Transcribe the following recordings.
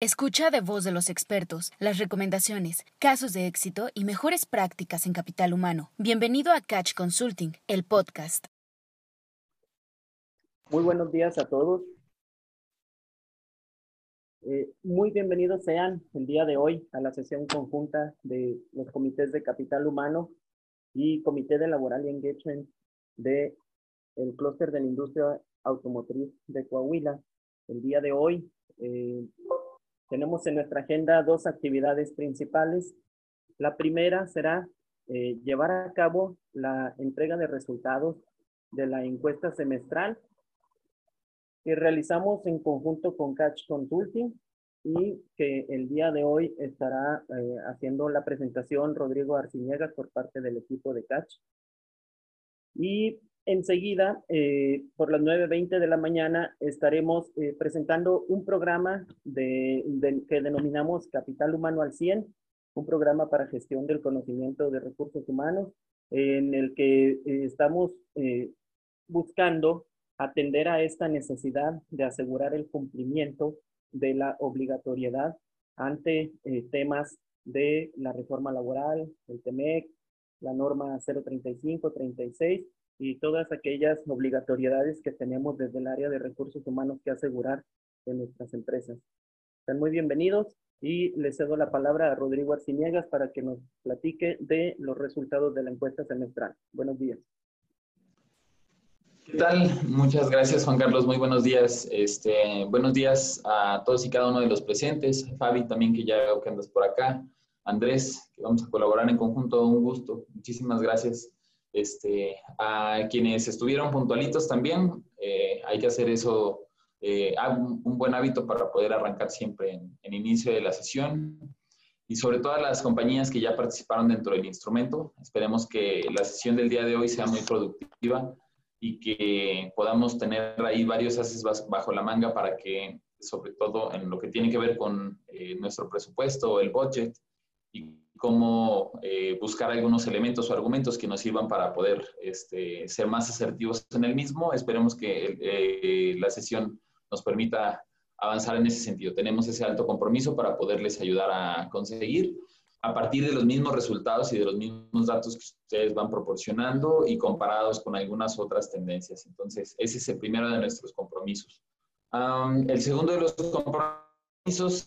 Escucha de voz de los expertos las recomendaciones, casos de éxito y mejores prácticas en capital humano. Bienvenido a Catch Consulting, el podcast. Muy buenos días a todos. Eh, muy bienvenidos sean el día de hoy a la sesión conjunta de los comités de capital humano y comité de laboral y engagement de el clúster de la industria automotriz de Coahuila. El día de hoy eh, tenemos en nuestra agenda dos actividades principales. La primera será eh, llevar a cabo la entrega de resultados de la encuesta semestral que realizamos en conjunto con Catch Consulting y que el día de hoy estará eh, haciendo la presentación Rodrigo Arciniegas por parte del equipo de Catch. Y Enseguida, eh, por las 9.20 de la mañana, estaremos eh, presentando un programa que denominamos Capital Humano al 100, un programa para gestión del conocimiento de recursos humanos, en el que eh, estamos buscando atender a esta necesidad de asegurar el cumplimiento de la obligatoriedad ante temas de la reforma laboral, el TEMEC, la norma 035, 36 y todas aquellas obligatoriedades que tenemos desde el área de recursos humanos que asegurar en nuestras empresas. Están muy bienvenidos y les cedo la palabra a Rodrigo Arciniegas para que nos platique de los resultados de la encuesta semestral. Buenos días. ¿Qué tal? Muchas gracias, Juan Carlos. Muy buenos días. Este, buenos días a todos y cada uno de los presentes. Fabi, también que ya veo que andas por acá. Andrés, que vamos a colaborar en conjunto. Un gusto. Muchísimas gracias. Este, a quienes estuvieron puntualitos también, eh, hay que hacer eso, eh, un, buen hábito para poder arrancar siempre en, en, inicio de la sesión. Y sobre todo a las compañías que ya participaron dentro del instrumento, esperemos que la sesión del día de hoy sea muy productiva y que podamos tener ahí varios haces bajo la manga para que, sobre todo en lo que tiene que ver con eh, nuestro presupuesto, el budget, y cómo eh, buscar algunos elementos o argumentos que nos sirvan para poder este, ser más asertivos en el mismo. Esperemos que eh, la sesión nos permita avanzar en ese sentido. Tenemos ese alto compromiso para poderles ayudar a conseguir a partir de los mismos resultados y de los mismos datos que ustedes van proporcionando y comparados con algunas otras tendencias. Entonces, ese es el primero de nuestros compromisos. el segundo de los compromisos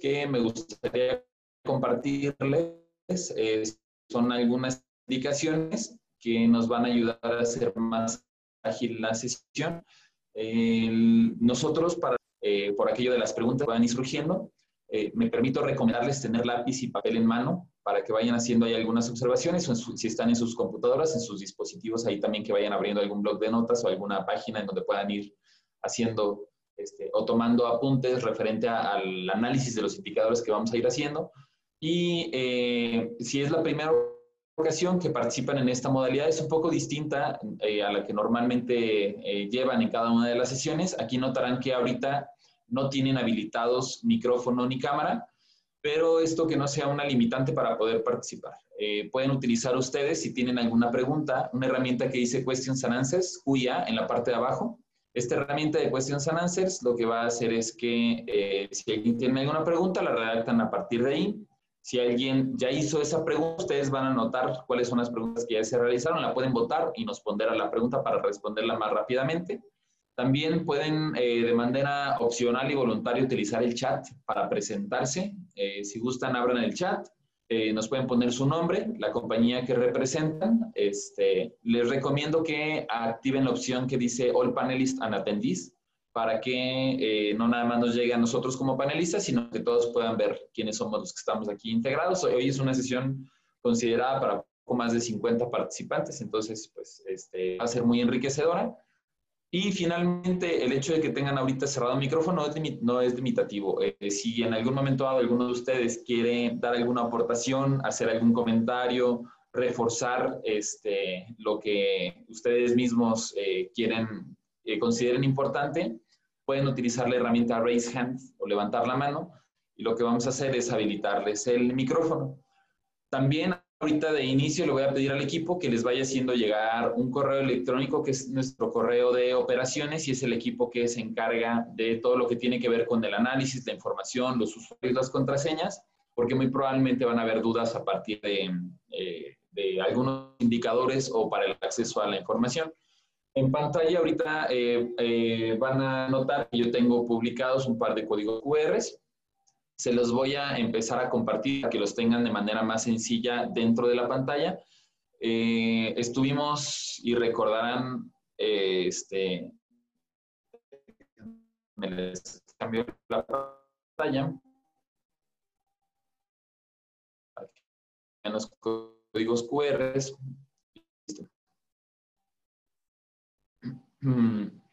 que me gustaría compartirles eh, son algunas indicaciones que nos van a ayudar a hacer más ágil la sesión. nosotros, para, eh, por aquello de las preguntas que van a surgiendo, eh, me permito recomendarles tener lápiz y papel en mano para que vayan haciendo ahí algunas observaciones, o si están en sus computadoras, en sus dispositivos, ahí también que vayan abriendo algún blog de notas o alguna página en donde puedan ir haciendo este, o tomando apuntes referente al análisis de los indicadores que vamos a ir haciendo y eh, si es la primera ocasión que participan en esta modalidad, es un poco distinta eh, a la que normalmente eh, llevan en cada una de las sesiones. Aquí notarán que ahorita no tienen habilitados micrófono ni cámara, pero esto que no sea una limitante para poder participar. pueden utilizar ustedes, si tienen alguna pregunta, una herramienta que dice Questions and Answers, cuya en la parte de abajo. Esta herramienta de Questions and Answers lo que va a hacer es que si alguien tiene alguna pregunta, la redactan a partir de ahí si alguien ya hizo esa pregunta, ustedes van a notar cuáles son las preguntas que ya se realizaron, la pueden votar y nos pondrá la pregunta para responderla más rápidamente. También pueden eh, de manera opcional y voluntaria utilizar el chat para presentarse. Eh, si gustan, abran el chat. Eh, nos pueden poner su nombre, la compañía que representan. Este, les recomiendo que activen la opción que dice All Panelists and Attendees para que eh, no nada más nos llegue a nosotros como panelistas, sino que todos puedan ver quiénes somos los que estamos aquí integrados. Hoy es una sesión considerada para poco más de 50 participantes, entonces pues este, va a ser muy enriquecedora. Y finalmente, el hecho de que tengan ahorita cerrado el micrófono no es, limitativo. Eh, si en algún momento dado alguno de ustedes quiere dar alguna aportación, hacer algún comentario, reforzar este, lo que ustedes mismos eh, quieren, consideren importante, pueden utilizar la herramienta Raise Hand o levantar la mano y lo que vamos a hacer es habilitarles el micrófono. También ahorita de inicio le voy a pedir al equipo que les vaya haciendo llegar un correo electrónico que es nuestro correo de operaciones y es el equipo que se encarga de todo lo que tiene que ver con el análisis, la información, los usuarios, las contraseñas, porque muy probablemente van a haber dudas a partir de, eh, de algunos indicadores o para el acceso a la información. En pantalla ahorita eh, eh, van a notar que yo tengo publicados un par de códigos QR se los voy a empezar a compartir para que los tengan de manera más sencilla dentro de la pantalla. Eh, estuvimos y recordarán, este, me les cambió la pantalla. Los códigos QR. Mm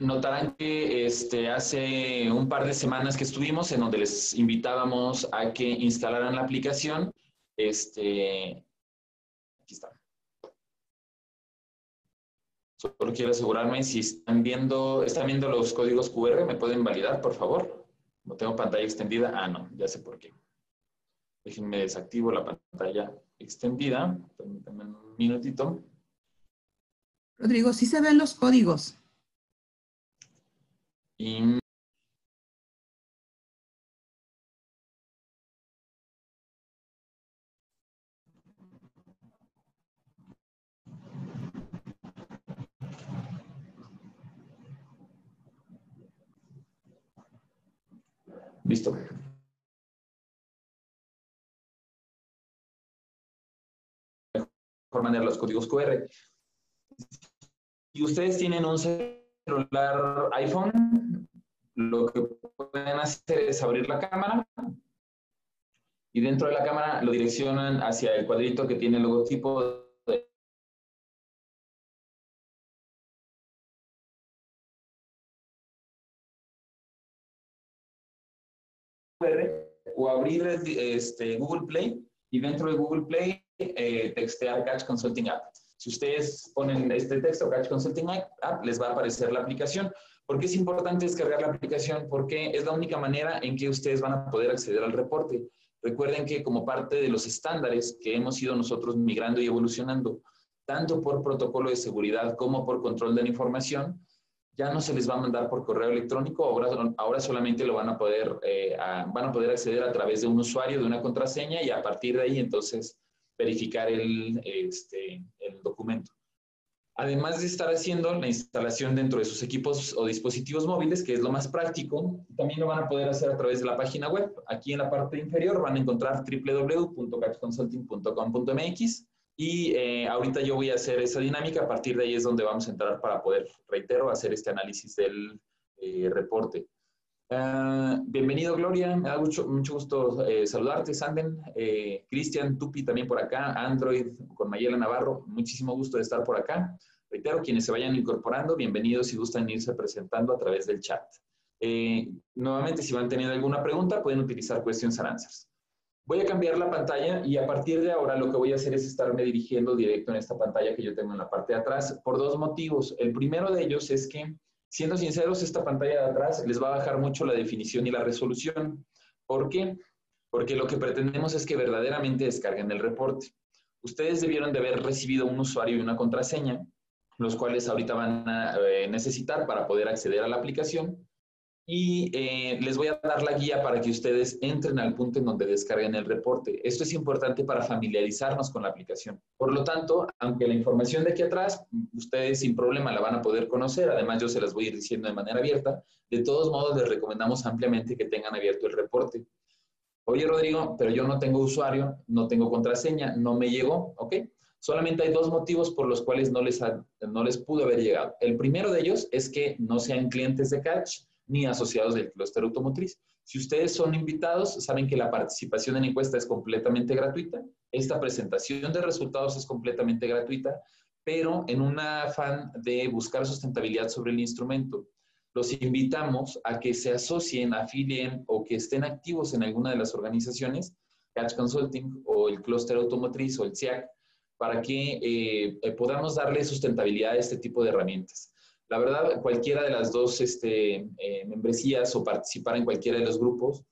notarán que este, hace un par de semanas que estuvimos en donde les invitábamos a que instalaran la aplicación. Este, aquí está. Solo quiero asegurarme si están viendo, están viendo los códigos QR, ¿me pueden validar, por favor? No tengo pantalla extendida. Ah, no, ya sé por qué. Déjenme desactivo la pantalla extendida. Un minutito. Rodrigo, sí se ven los códigos. Y Listo. Mejor manera los códigos QR. Si ustedes tienen un celular iPhone, lo que pueden hacer es abrir la cámara y dentro de la cámara lo direccionan hacia el cuadrito que tiene el logotipo o abrir este, Google Play y dentro de Google Play eh, textear Catch Consulting App. Si ustedes ponen este texto, Catch Consulting App, les va a aparecer la aplicación. ¿Por qué es importante descargar la aplicación? Porque es la única manera en que ustedes van a poder acceder al reporte. Recuerden que como parte de los estándares que hemos ido nosotros migrando y evolucionando, tanto por protocolo de seguridad como por control de la información, ya no se les va a mandar por correo electrónico, ahora, ahora solamente lo van a, poder, eh, van a poder acceder a través de un usuario, de una contraseña y a partir de ahí entonces verificar el, este, el documento además de estar haciendo la instalación dentro de sus equipos o dispositivos móviles, que es lo más práctico, también lo van a poder hacer a través de la página web. Aquí en la parte inferior van a encontrar www.catchconsulting.com.mx y eh, ahorita yo voy a hacer esa dinámica, a partir de ahí es donde vamos a entrar para poder, reitero, hacer este análisis del eh, reporte. Ah, bienvenido, Gloria. Me da mucho, mucho gusto eh, saludarte, Sanden. Cristian, Tupi también por acá. Android con Mayela Navarro. Muchísimo gusto de estar por acá. Reitero, quienes se vayan incorporando, bienvenidos si gustan irse presentando a través del chat. Eh, nuevamente, si van teniendo alguna pregunta, pueden utilizar questions and answers. Voy a cambiar la pantalla y a partir de ahora lo que voy a hacer es estarme dirigiendo directo en esta pantalla que yo tengo en la parte de atrás por dos motivos. El primero de ellos es que, siendo sinceros, esta pantalla de atrás les va a bajar mucho la definición y la resolución. ¿Por qué? Porque lo que pretendemos es que verdaderamente descarguen el reporte. Ustedes debieron de haber recibido un usuario y una contraseña los cuales ahorita van a eh, necesitar para poder acceder a la aplicación. Y eh, les voy a dar la guía para que ustedes entren al punto en donde descarguen el reporte. Esto es importante para familiarizarnos con la aplicación. Por lo tanto, aunque la información de aquí atrás, ustedes sin problema la van a poder conocer, además yo se las voy a ir diciendo de manera abierta, de todos modos les recomendamos ampliamente que tengan abierto el reporte. Oye, Rodrigo, pero yo no tengo usuario, no tengo contraseña, no me llegó, ¿ok? Solamente hay dos motivos por los cuales no les, no les pudo haber llegado. El primero de ellos es que no sean clientes de Catch ni asociados del clúster automotriz. Si ustedes son invitados, saben que la participación en encuesta es completamente gratuita. Esta presentación de resultados es completamente gratuita, pero en un afán de buscar sustentabilidad sobre el instrumento, los invitamos a que se asocien, afilien o que estén activos en alguna de las organizaciones, Catch Consulting o el clúster automotriz o el CIAC, para que eh, eh, podamos darle sustentabilidad a este tipo de herramientas. La verdad, cualquiera de las dos este, eh, membresías o participar en cualquiera de los grupos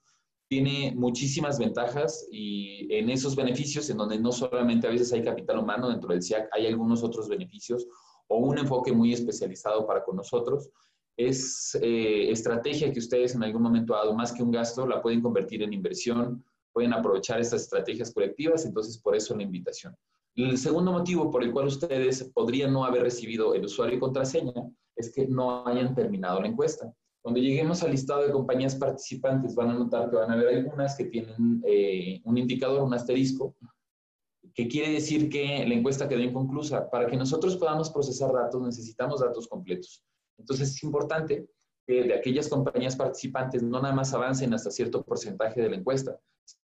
tiene muchísimas ventajas y en esos beneficios, en donde no solamente a veces hay capital humano dentro del SIAC, hay algunos otros beneficios o un enfoque muy especializado para con nosotros. Es eh, estrategia que ustedes en algún momento dado, más que un gasto, la pueden convertir en inversión, pueden aprovechar estas estrategias colectivas, entonces por eso la invitación. El segundo motivo por el cual ustedes podrían no haber recibido el usuario y contraseña es que no hayan terminado la encuesta. Cuando lleguemos al listado de compañías participantes, van a notar que van a haber algunas que tienen eh, un indicador, un asterisco, que quiere decir que la encuesta quedó inconclusa. Para que nosotros podamos procesar datos, necesitamos datos completos. Entonces, es importante que de aquellas compañías participantes no nada más avancen hasta cierto porcentaje de la encuesta,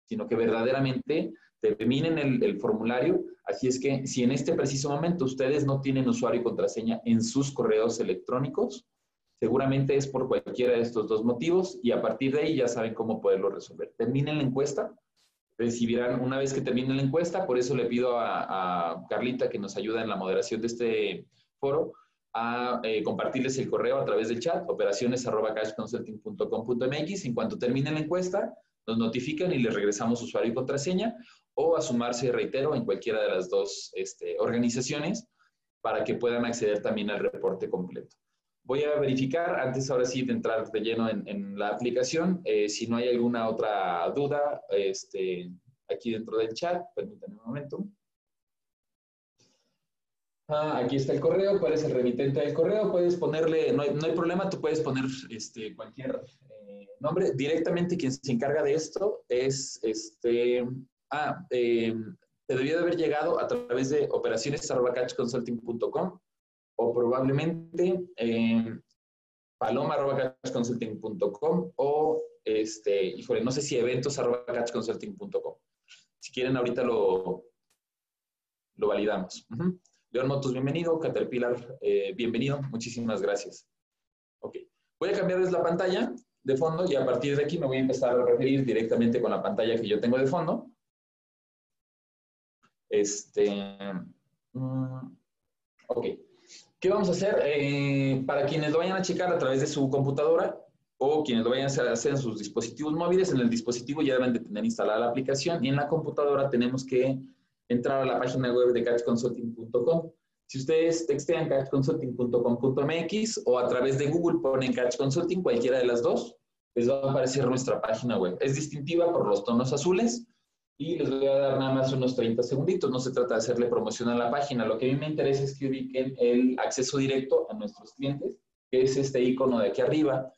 sino que verdaderamente terminen el, el, formulario. Así es que si en este preciso momento ustedes no tienen usuario y contraseña en sus correos electrónicos, seguramente es por cualquiera de estos dos motivos y a partir de ahí ya saben cómo poderlo resolver. Terminen la encuesta, recibirán una vez que terminen la encuesta, por eso le pido a, a Carlita que nos ayuda en la moderación de este foro, a eh, compartirles el correo a través del chat, operaciones.cashconsulting.com.mx. En cuanto termine la encuesta, nos notifican y les regresamos usuario y contraseña o a sumarse, reitero, en cualquiera de las dos este, organizaciones para que puedan acceder también al reporte completo. Voy a verificar, antes ahora sí de entrar de lleno en, en la aplicación, eh, si no hay alguna otra duda este, aquí dentro del chat, permítanme un momento. Ah, aquí está el correo, cuál es el remitente del correo, puedes ponerle, no hay, no hay problema, tú puedes poner este, cualquier nombre. Directamente quien se encarga de esto es, este, ah, eh, te debió de haber llegado a través de operaciones.catchconsulting.com o probablemente eh, paloma.catchconsulting.com o, este, híjole, no sé si eventos.catchconsulting.com. Si quieren, ahorita lo, lo validamos. Uh. León Motos, bienvenido. Caterpillar, eh, bienvenido. Muchísimas gracias. Ok. Voy a cambiarles la pantalla de fondo y a partir de aquí me voy a empezar a referir directamente con la pantalla que yo tengo de fondo. Este. Um, ok. ¿Qué vamos a hacer? Eh, para quienes lo vayan a checar a través de su computadora o quienes lo vayan a hacer en sus dispositivos móviles, en el dispositivo ya deben de tener instalada la aplicación y en la computadora tenemos que entrar a la página web de catchconsulting.com. Si ustedes textean catchconsulting.com.mx o a través de Google ponen Catch Consulting, cualquiera de las dos, les va a aparecer nuestra página web. Es distintiva por los tonos azules y les voy a dar nada más unos 30 segunditos. No se trata de hacerle promoción a la página. Lo que a mí me interesa es que ubiquen el acceso directo a nuestros clientes, que es este icono de aquí arriba,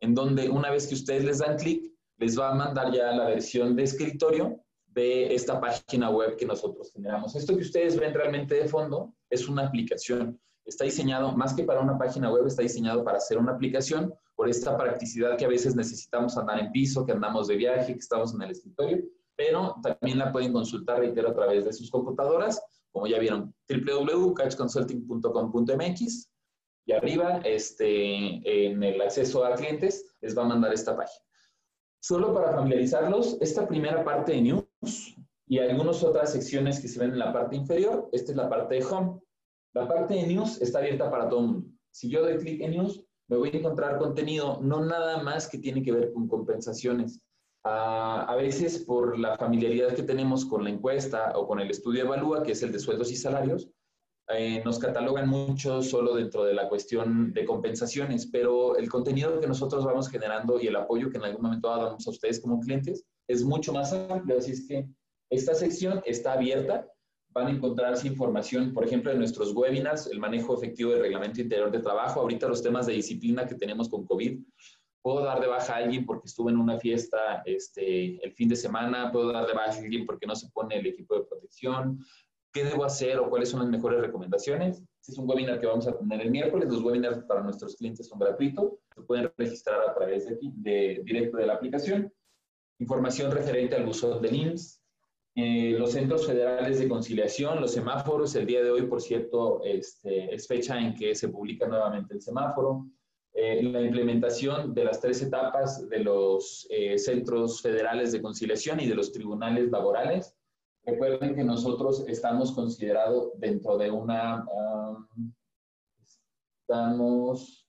en donde una vez que ustedes les dan clic, les va a mandar ya la versión de escritorio de esta página web que nosotros generamos. Esto que ustedes ven realmente de fondo es una aplicación. Está diseñado, más que para una página web, está diseñado para hacer una aplicación por esta practicidad que a veces necesitamos andar en piso, que andamos de viaje, que estamos en el escritorio, pero también la pueden consultar, reitero, a través de sus computadoras, como ya vieron, www.catchconsulting.com.mx y arriba, este, en el acceso a clientes, les va a mandar esta página. Solo para familiarizarlos, esta primera parte de News y algunas otras secciones que se ven en la parte inferior, esta es la parte de Home. La parte de News está abierta para todo el mundo. Si yo doy clic en News, me voy a encontrar contenido no nada más que tiene que ver con compensaciones. Uh, a veces por la familiaridad que tenemos con la encuesta o con el estudio Evalúa, que es el de sueldos y salarios, eh, nos catalogan mucho solo dentro de la cuestión de compensaciones, pero el contenido que nosotros vamos generando y el apoyo que en algún momento damos a ustedes como clientes es mucho más amplio. Así es que esta sección está abierta. Van a encontrarse información, por ejemplo, de nuestros webinars, el manejo efectivo del reglamento interior de trabajo, ahorita los temas de disciplina que tenemos con COVID. Puedo dar de baja a alguien porque estuve en una fiesta este, el fin de semana, puedo dar de baja a alguien porque no se pone el equipo de protección, qué debo hacer o cuáles son las mejores recomendaciones. Este es un webinar que vamos a tener el miércoles. Los webinars para nuestros clientes son gratuitos. Se pueden registrar a través de aquí, de, directo de la aplicación. Información referente al uso del IMSS. Eh, los centros federales de conciliación, los semáforos. El día de hoy, por cierto, este, es fecha en que se publica nuevamente el semáforo. Eh, la implementación de las tres etapas de los eh, centros federales de conciliación y de los tribunales laborales Recuerden que nosotros estamos considerados dentro de una, um, estamos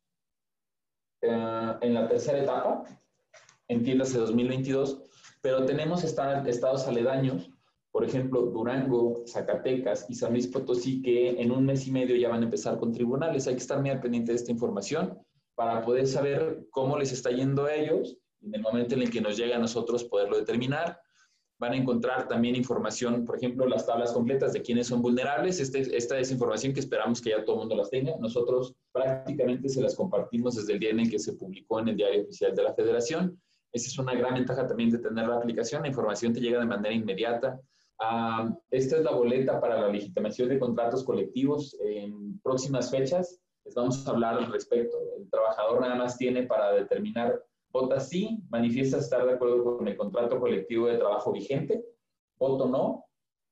uh, en la tercera etapa, entiéndase 2022, pero tenemos estados aledaños, por ejemplo, Durango, Zacatecas y San Luis Potosí, que en un mes y medio ya van a empezar con tribunales. Hay que estar muy al pendiente de esta información para poder saber cómo les está yendo a ellos y en el momento en el que nos llega a nosotros poderlo determinar. Van a encontrar también información, por ejemplo, las tablas completas de quiénes son vulnerables. Este, esta es información que esperamos que ya todo el mundo las tenga. Nosotros prácticamente se las compartimos desde el día en el que se publicó en el Diario Oficial de la Federación. Esa es una gran ventaja también de tener la aplicación. La información te llega de manera inmediata. Ah, esta es la boleta para la legitimación de contratos colectivos en próximas fechas. Les vamos a hablar al respecto. El trabajador nada más tiene para determinar Vota sí, manifiesta estar de acuerdo con el contrato colectivo de trabajo vigente. Voto no,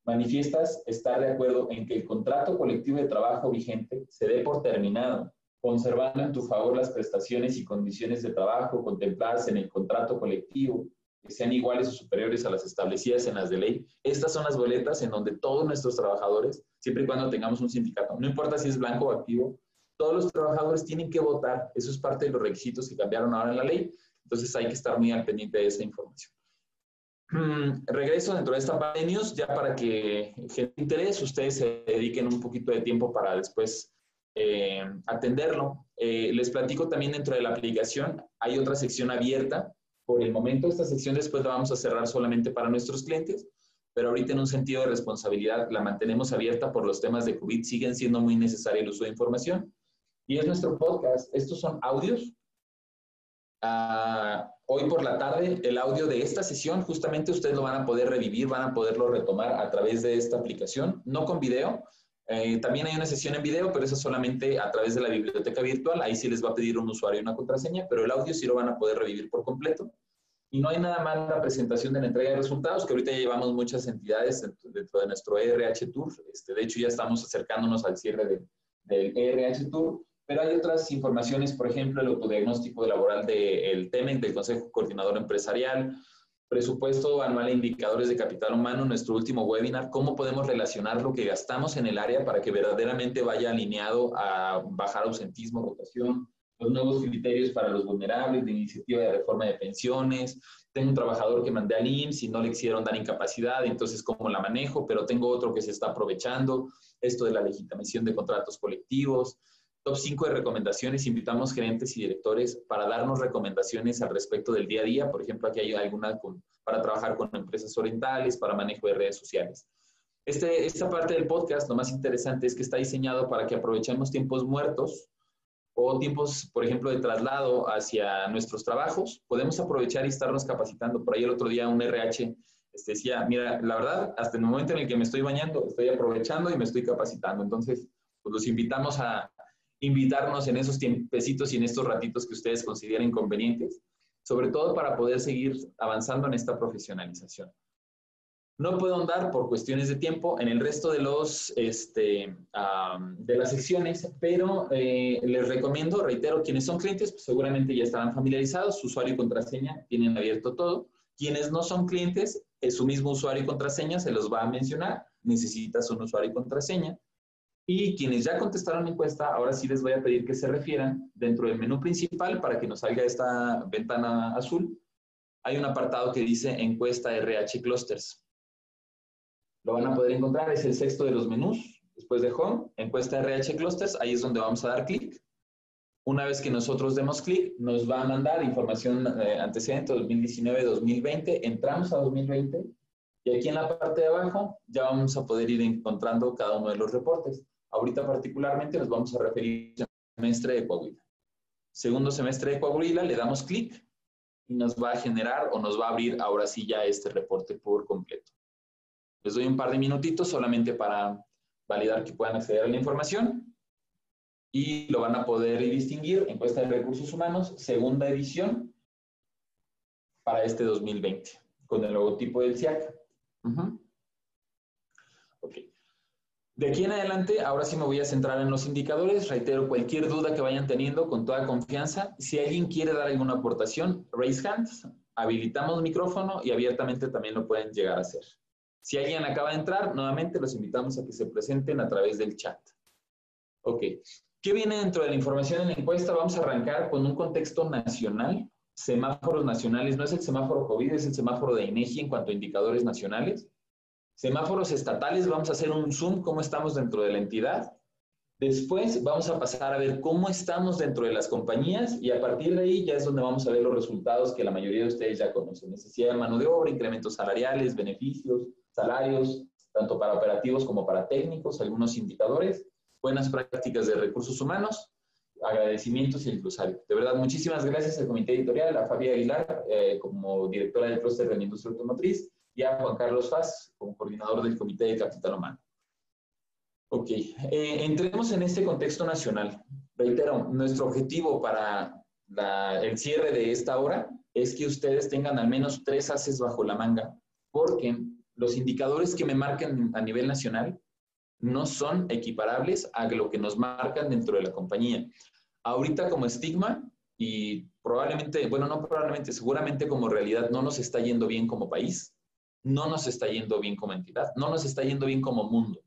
manifiestas estar de acuerdo en que el contrato colectivo de trabajo vigente se dé por terminado, conservando en tu favor las prestaciones y condiciones de trabajo contempladas en el contrato colectivo, que sean iguales o superiores a las establecidas en las de ley. Estas son las boletas en donde todos nuestros trabajadores, siempre y cuando tengamos un sindicato, no importa si es blanco o activo, todos los trabajadores tienen que votar. Eso es parte de los requisitos que cambiaron ahora en la ley. Entonces hay que estar muy al pendiente de esa información. Mm, regreso dentro de esta parte de news ya para que genere interés, ustedes se dediquen un poquito de tiempo para después eh, atenderlo. Eh, les platico también dentro de la aplicación, hay otra sección abierta. Por el momento, esta sección después la vamos a cerrar solamente para nuestros clientes, pero ahorita en un sentido de responsabilidad la mantenemos abierta por los temas de COVID, siguen siendo muy necesario el uso de información. Y es nuestro podcast. Estos son audios Ah, hoy por la tarde el audio de esta sesión, justamente ustedes lo van a poder revivir, van a poderlo retomar a través de esta aplicación, no con video. Eh, también hay una sesión en video, pero eso solamente a través de la biblioteca virtual. Ahí sí les va a pedir un usuario y una contraseña, pero el audio sí lo van a poder revivir por completo. Y no hay nada más la presentación de la entrega de resultados, que ahorita ya llevamos muchas entidades dentro, de nuestro ERH Tour. Este, de hecho, ya estamos acercándonos al cierre del ERH Tour. Pero hay otras informaciones, por ejemplo, el autodiagnóstico laboral del TEMEC, del Consejo Coordinador Empresarial, presupuesto anual e indicadores de capital humano, nuestro último webinar, cómo podemos relacionar lo que gastamos en el área para que verdaderamente vaya alineado a bajar ausentismo, rotación, los nuevos criterios para los vulnerables, de iniciativa de reforma de pensiones, tengo un trabajador que mandé al IMSS y no le hicieron dar incapacidad, entonces cómo la manejo, pero tengo otro que se está aprovechando, esto de la legitimación de contratos colectivos, top 5 de recomendaciones. Invitamos gerentes y directores para darnos recomendaciones al respecto del día a día. Por ejemplo, aquí hay alguna para trabajar con empresas orientales, para manejo de redes sociales. Este, esta parte del podcast, lo más interesante es que está diseñado para que aprovechemos tiempos muertos o tiempos, por ejemplo, de traslado hacia nuestros trabajos. Podemos aprovechar y estarnos capacitando. Por ahí el otro día un RH este, decía, mira, la verdad, hasta el momento en el que me estoy bañando, estoy aprovechando y me estoy capacitando. Entonces, pues los invitamos a, invitarnos en esos tiempecitos y en estos ratitos que ustedes consideren convenientes, sobre todo para poder seguir avanzando en esta profesionalización. No puedo andar por cuestiones de tiempo en el resto de, los, este, de las secciones, pero eh, les recomiendo, reitero, quienes son clientes, pues seguramente ya estarán familiarizados, su usuario y contraseña tienen abierto todo. Quienes no son clientes, es su mismo usuario y contraseña se los va a mencionar, necesitas un usuario y contraseña. Y quienes ya contestaron la encuesta, ahora sí les voy a pedir que se refieran dentro del menú principal para que nos salga esta ventana azul. Hay un apartado que dice encuesta RH Clusters. Lo van a poder encontrar, es el sexto de los menús. Después de Home, encuesta RH Clusters, ahí es donde vamos a dar clic. Una vez que nosotros demos clic, nos va a mandar información eh, antecedente 2019-2020. Entramos a 2020 y aquí en la parte de abajo ya vamos a poder ir encontrando cada uno de los reportes. Ahorita particularmente nos vamos a referir al semestre de Coahuila. Segundo semestre de Coahuila, le damos clic y nos va a generar o nos va a abrir ahora sí ya este reporte por completo. Les doy un par de minutitos solamente para validar que puedan acceder a la información y lo van a poder distinguir. Encuesta de recursos humanos, segunda edición para este 2020, con el logotipo del CIAC. De aquí en adelante, ahora sí me voy a centrar en los indicadores. Reitero, cualquier duda que vayan teniendo, con toda confianza. Si alguien quiere dar alguna aportación, raise hands, habilitamos micrófono y abiertamente también lo pueden llegar a hacer. Si alguien acaba de entrar, nuevamente los invitamos a que se presenten a través del chat. Ok. ¿Qué viene dentro de la información en la encuesta? Vamos a arrancar con un contexto nacional. semáforos nacionales, no es el semáforo COVID, es el semáforo de INEGI en cuanto a indicadores nacionales. Semáforos estatales, vamos a hacer un zoom, cómo estamos dentro de la entidad. Después vamos a pasar a ver cómo estamos dentro de las compañías y a partir de ahí ya es donde vamos a ver los resultados que la mayoría de ustedes ya conocen. Necesidad de mano de obra, incrementos salariales, beneficios, salarios, tanto para operativos como para técnicos, algunos indicadores, buenas prácticas de recursos humanos, agradecimientos y el. De verdad, muchísimas gracias al comité editorial, a Fabi Aguilar eh, como directora del clúster de la industria automotriz y a Juan Carlos Faz como coordinador del comité de capital humano. Ok, eh, entremos en este contexto nacional. Reitero, nuestro objetivo para el cierre de esta hora es que ustedes tengan al menos tres haces bajo la manga, porque los indicadores que me marcan a nivel nacional no son equiparables a lo que nos marcan dentro de la compañía. Ahorita como estigma y probablemente, bueno, no probablemente, seguramente como realidad no nos está yendo bien como país, no nos está yendo bien como entidad, no nos está yendo bien como mundo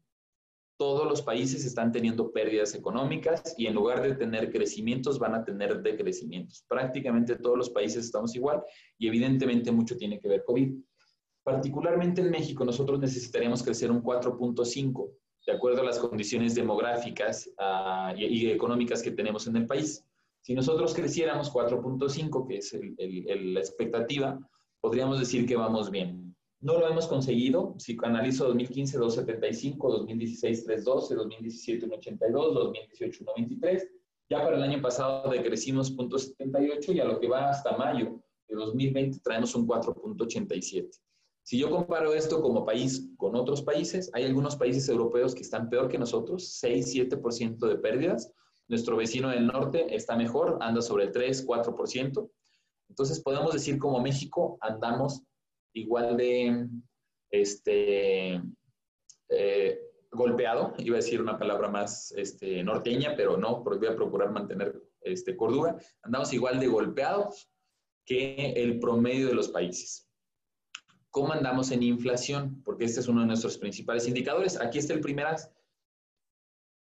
todos los países están teniendo pérdidas económicas y en lugar de tener crecimientos van a tener decrecimientos. Prácticamente todos los países estamos igual y evidentemente mucho tiene que ver COVID. Particularmente en México nosotros necesitaríamos crecer un 4.5 de acuerdo a las condiciones demográficas uh, y, económicas que tenemos en el país. Si nosotros creciéramos 4.5, que es la expectativa, podríamos decir que vamos bien. No lo hemos conseguido. Si analizo 2015, 2.75, 2016, 3.12, 2017, 1.82, 2018, 1.23. Ya para el año pasado decrecimos 0.78 y a lo que va hasta mayo de 2020 traemos un 4.87. Si yo comparo esto como país con otros países, hay algunos países europeos que están peor que nosotros, 6-7% de pérdidas. Nuestro vecino del norte está mejor, anda sobre el 3-4%. Entonces podemos decir como México andamos igual de este, eh, golpeado, iba a decir una palabra más este, norteña, pero no, porque voy a procurar mantener este, cordura, andamos igual de golpeados que el promedio de los países. ¿Cómo andamos en inflación? Porque este es uno de nuestros principales indicadores. Aquí está el primer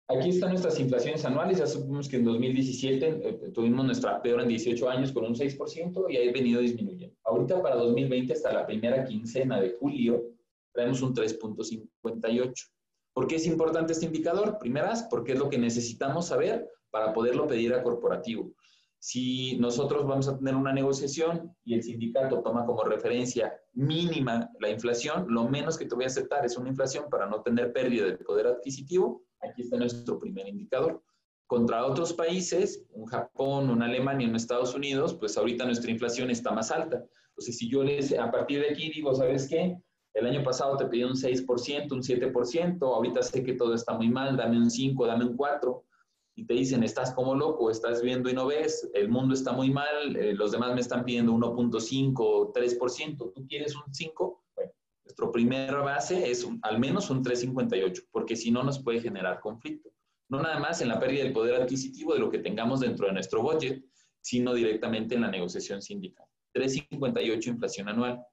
Aquí están nuestras inflaciones anuales. Ya supimos que en 2017 eh, tuvimos nuestra peor en 18 años con un 6% y ha venido disminuyendo. Ahorita para 2020, hasta la primera quincena de julio, traemos un 3.58. ¿Por qué es importante este indicador? Primeras, porque es lo que necesitamos saber para poderlo pedir a corporativo. Si nosotros vamos a tener una negociación y el sindicato toma como referencia mínima la inflación, lo menos que te voy a aceptar es una inflación para no tener pérdida de poder adquisitivo Aquí está nuestro primer indicador. Contra otros países, un Japón, un Alemania, un Estados Unidos, pues ahorita nuestra inflación está más alta. Entonces, si yo les, a partir de aquí digo, ¿sabes qué? El año pasado te pedí un 6%, un 7%, ahorita sé que todo está muy mal, dame un 5, dame un 4, y te dicen, estás como loco, estás viendo y no ves, el mundo está muy mal, eh, los demás me están pidiendo 1.5, 3%, ¿tú quieres un 5? Nuestro primera base es al menos un 358, porque si no nos puede generar conflicto. No nada más en la pérdida del poder adquisitivo de lo que tengamos dentro de nuestro budget, sino directamente en la negociación sindical. 358 inflación anual.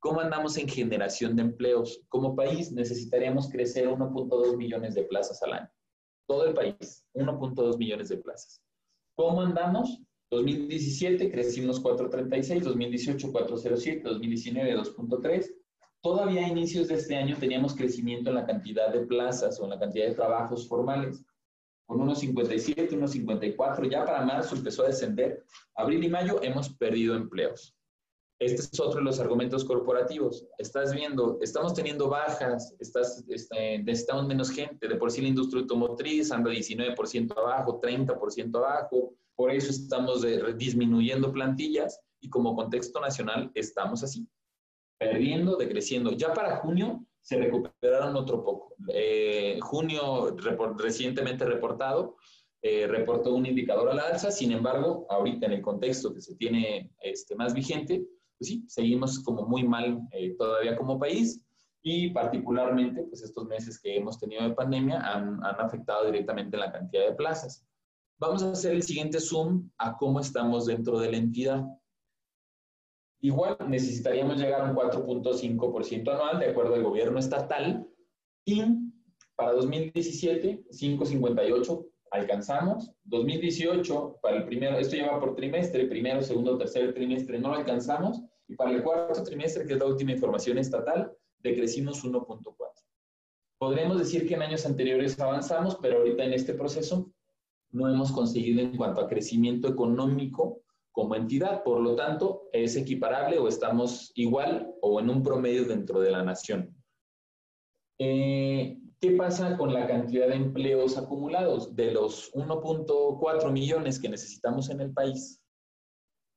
¿Cómo andamos en generación de empleos? Como país necesitaríamos crecer 1.2 millones de plazas al año. Todo el país, 1.2 millones de plazas. ¿Cómo andamos? 2017 crecimos 4.36, 2018 4.07, 2019 2.3, Todavía a inicios de este año teníamos crecimiento en la cantidad de plazas o en la cantidad de trabajos formales, con unos 57, unos 54, ya para marzo empezó a descender. Abril y mayo hemos perdido empleos. Este es otro de los argumentos corporativos. Estás viendo, estamos teniendo bajas, estás, este, necesitamos menos gente. De por sí la industria automotriz anda 19% abajo, 30% abajo. Por eso estamos disminuyendo plantillas y como contexto nacional estamos así perdiendo, decreciendo. Ya para junio se recuperaron otro poco. Eh, junio recientemente reportado, eh, reportó un indicador a la alza, sin embargo, ahorita en el contexto que se tiene este, más vigente, pues sí, seguimos como muy mal eh, todavía como país y particularmente pues estos meses que hemos tenido de pandemia han, han afectado directamente la cantidad de plazas. Vamos a hacer el siguiente zoom a cómo estamos dentro de la entidad. Igual necesitaríamos llegar a un 4.5% anual de acuerdo al gobierno estatal y para 2017 5.58 alcanzamos. 2018, para el primero, esto lleva por trimestre, primero, segundo, tercer trimestre, no lo alcanzamos. Y para el cuarto trimestre, que es la última información estatal, decrecimos 1.4. Podremos decir que en años anteriores avanzamos, pero ahorita en este proceso no hemos conseguido en cuanto a crecimiento económico como entidad. Por lo tanto, es equiparable o estamos igual o en un promedio dentro de la nación. Eh, ¿Qué pasa con la cantidad de empleos acumulados? De los 1.4 millones que necesitamos en el país,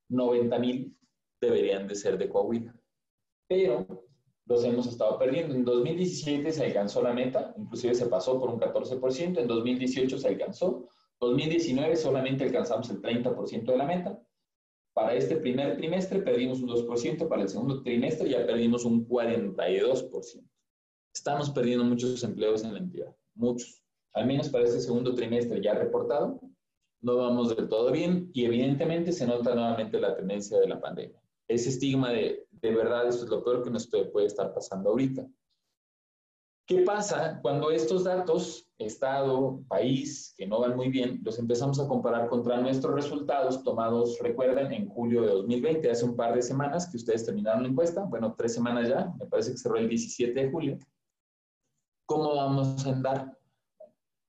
90 mil deberían de ser de Coahuila. Pero los hemos estado perdiendo. En 2017 se alcanzó la meta, inclusive se pasó por un 14%, en 2018 se alcanzó, 2019 solamente alcanzamos el 30% de la meta. Para este primer trimestre perdimos un 2%, para el segundo trimestre ya perdimos un 42%. Estamos perdiendo muchos empleos en la entidad, muchos. Al menos para este segundo trimestre ya reportado, no vamos del todo bien y evidentemente se nota nuevamente la tendencia de la pandemia. Ese estigma de, de verdad, esto es lo peor que nos puede estar pasando ahorita. ¿Qué pasa cuando estos datos, Estado, país, que no van muy bien, los empezamos a comparar contra nuestros resultados tomados, recuerden, en julio de 2020, hace un par de semanas que ustedes terminaron la encuesta, bueno, tres semanas ya, me parece que cerró el 17 de julio. ¿Cómo vamos a andar?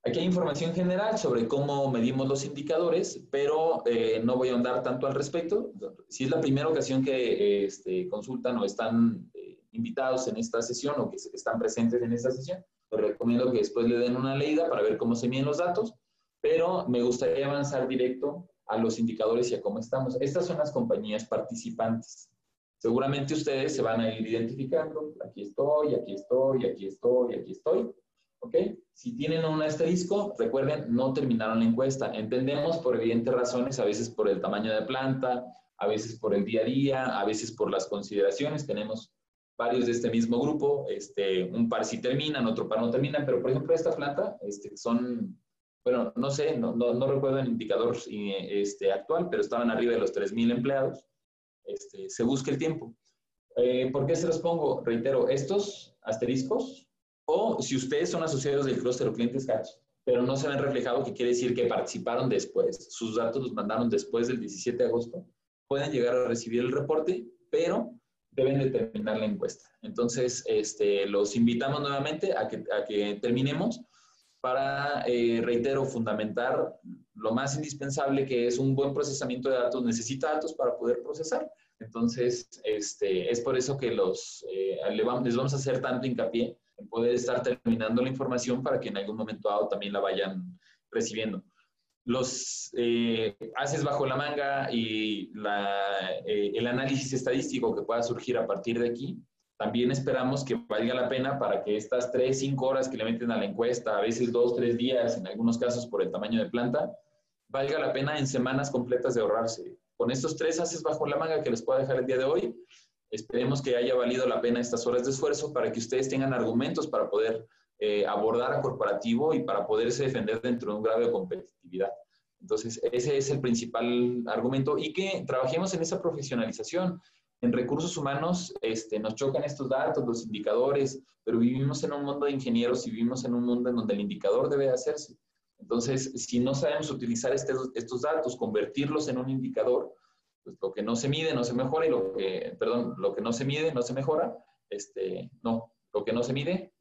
Aquí hay información general sobre cómo medimos los indicadores, pero eh, no voy a andar tanto al respecto. Si es la primera ocasión que este, consultan o están eh, invitados en esta sesión o que están presentes en esta sesión, les recomiendo que después le den una leída para ver cómo se miden los datos, pero me gustaría avanzar directo a los indicadores y a cómo estamos. Estas son las compañías participantes. Seguramente ustedes se van a ir identificando, aquí estoy, aquí estoy, aquí estoy, aquí estoy. ¿Ok? Si tienen un asterisco, recuerden, no terminaron la encuesta. Entendemos por evidentes razones, a veces por el tamaño de planta, a veces por el día a día, a veces por las consideraciones. Tenemos varios de este mismo grupo, este, un par sí terminan, otro par no terminan, pero por ejemplo esta planta este, son, bueno, no sé, no, no, no recuerdo el indicador este, actual, pero estaban arriba de los 3.000 empleados este, se busque el tiempo. Eh, ¿Por qué se los pongo? Reitero, estos asteriscos, o si ustedes son asociados del clúster o clientes catch, pero no se ven reflejado, que quiere decir que participaron después, sus datos los mandaron después del 17 de agosto, pueden llegar a recibir el reporte, pero deben de terminar la encuesta. Entonces, este, los invitamos nuevamente a que, a que terminemos para, eh, reitero, fundamentar lo más indispensable que es un buen procesamiento de datos. Necesita datos para poder procesar. Entonces, este, es por eso que los, eh, les vamos a hacer tanto hincapié en poder estar terminando la información para que en algún momento dado también la vayan recibiendo. Los eh, haces bajo la manga y el análisis estadístico que pueda surgir a partir de aquí también esperamos que valga la pena para que estas tres, cinco horas que le meten a la encuesta, a veces dos, tres días, en algunos casos por el tamaño de planta, valga la pena en semanas completas de ahorrarse. Con estos tres haces bajo la manga que les puedo dejar el día de hoy, esperemos que haya valido la pena estas horas de esfuerzo para que ustedes tengan argumentos para poder eh, abordar a corporativo y para poderse defender dentro de un grado de competitividad. Entonces, ese es el principal argumento y que trabajemos en esa profesionalización en recursos humanos este, nos chocan estos datos, los indicadores, pero vivimos en un mundo de ingenieros y vivimos en un mundo en donde el indicador debe hacerse. Entonces, si no sabemos utilizar estos, estos datos, convertirlos en un indicador, pues lo que no se mide no se mejora y lo que, perdón, lo que no se mide no se mejora, este, no, lo que no se mide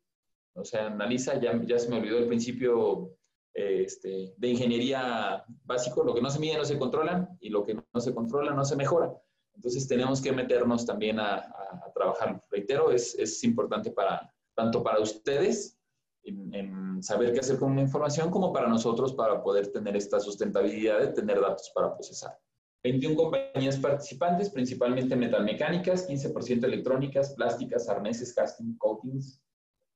no se analiza, ya, se me olvidó el principio este, de ingeniería básico, lo que no se mide no se controla y lo que no se controla no se mejora. Entonces tenemos que meternos también a, trabajar. Reitero, es, es, importante para, tanto para ustedes en, saber qué hacer con la información como para nosotros para poder tener esta sustentabilidad de tener datos para procesar. 21 compañías participantes, principalmente metalmecánicas, 15% electrónicas, plásticas, arneses, casting, coatings,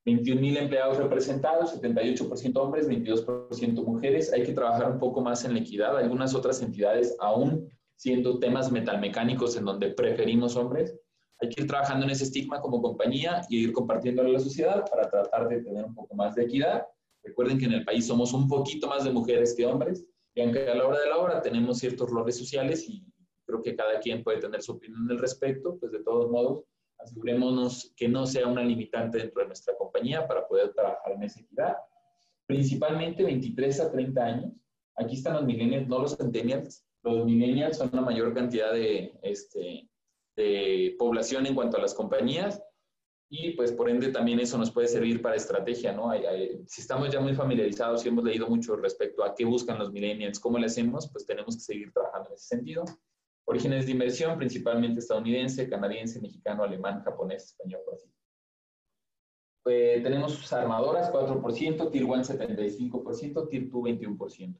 21 mil empleados representados, 78% hombres, 22% mujeres. Hay que trabajar un poco más en la equidad. Algunas otras entidades aún siendo temas metalmecánicos en donde preferimos hombres. Hay que ir trabajando en ese estigma como compañía y ir compartiéndolo a la sociedad para tratar de tener un poco más de equidad. Recuerden que en el país somos un poquito más de mujeres que hombres y aunque a la hora de la hora tenemos ciertos roles sociales y creo que cada quien puede tener su opinión al respecto, pues de todos modos asegurémonos que no sea una limitante dentro de nuestra compañía para poder trabajar en esa equidad. principalmente 23 a 30 años. Aquí están los millennials, no los centennials. Los millennials son una mayor cantidad de, este, de población en cuanto a las compañías y pues por ende también eso nos puede servir para estrategia, ¿no? si estamos ya muy familiarizados y hemos leído mucho respecto a qué buscan los millennials, cómo le hacemos, pues tenemos que seguir trabajando en ese sentido. Orígenes de inversión, principalmente estadounidense, canadiense, mexicano, alemán, japonés, español, así. Eh, tenemos armadoras, 4%, Tier 1, 75%, Tier 2, 21%.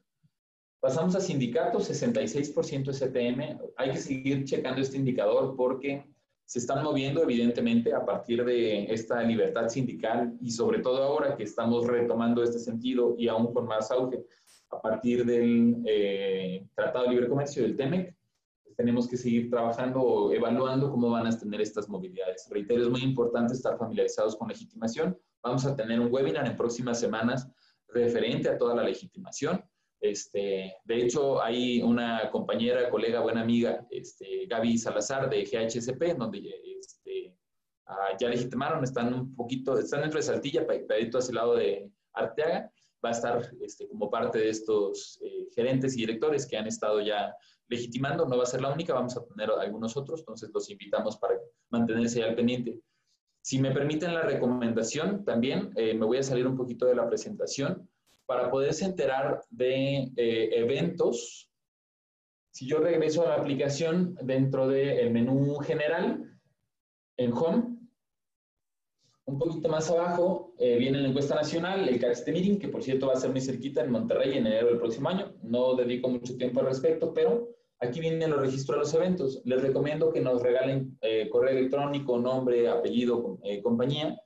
Pasamos a sindicatos, 66% STM. Hay que seguir checando este indicador porque se están moviendo evidentemente a partir de esta libertad sindical y sobre todo ahora que estamos retomando este sentido y aún con más auge a partir del eh, Tratado de Libre Comercio del TEMEC, tenemos que seguir trabajando o evaluando cómo van a tener estas movilidades. Reitero, es muy importante estar familiarizados con legitimación. Vamos a tener un webinar en próximas semanas referente a toda la legitimación este, de hecho, hay una compañera, colega, buena amiga, este, Gaby Salazar de GHSP, donde este, ah, ya legitimaron, están un poquito, están dentro de Saltilla, pegadito hacia el lado de Arteaga. Va a estar este, como parte de estos eh, gerentes y directores que han estado ya legitimando. No va a ser la única, vamos a tener algunos otros, entonces los invitamos para mantenerse al pendiente. Si me permiten la recomendación, también eh, me voy a salir un poquito de la presentación para poderse enterar de eh, eventos, si yo regreso a la aplicación dentro del menú general, en Home, un poquito más abajo eh, viene la encuesta nacional, el CAXT Meeting, que por cierto va a ser muy cerquita en Monterrey en enero del próximo año. No dedico mucho tiempo al respecto, pero aquí vienen los registros de los eventos. Les recomiendo que nos regalen eh, correo electrónico, nombre, apellido, compañía.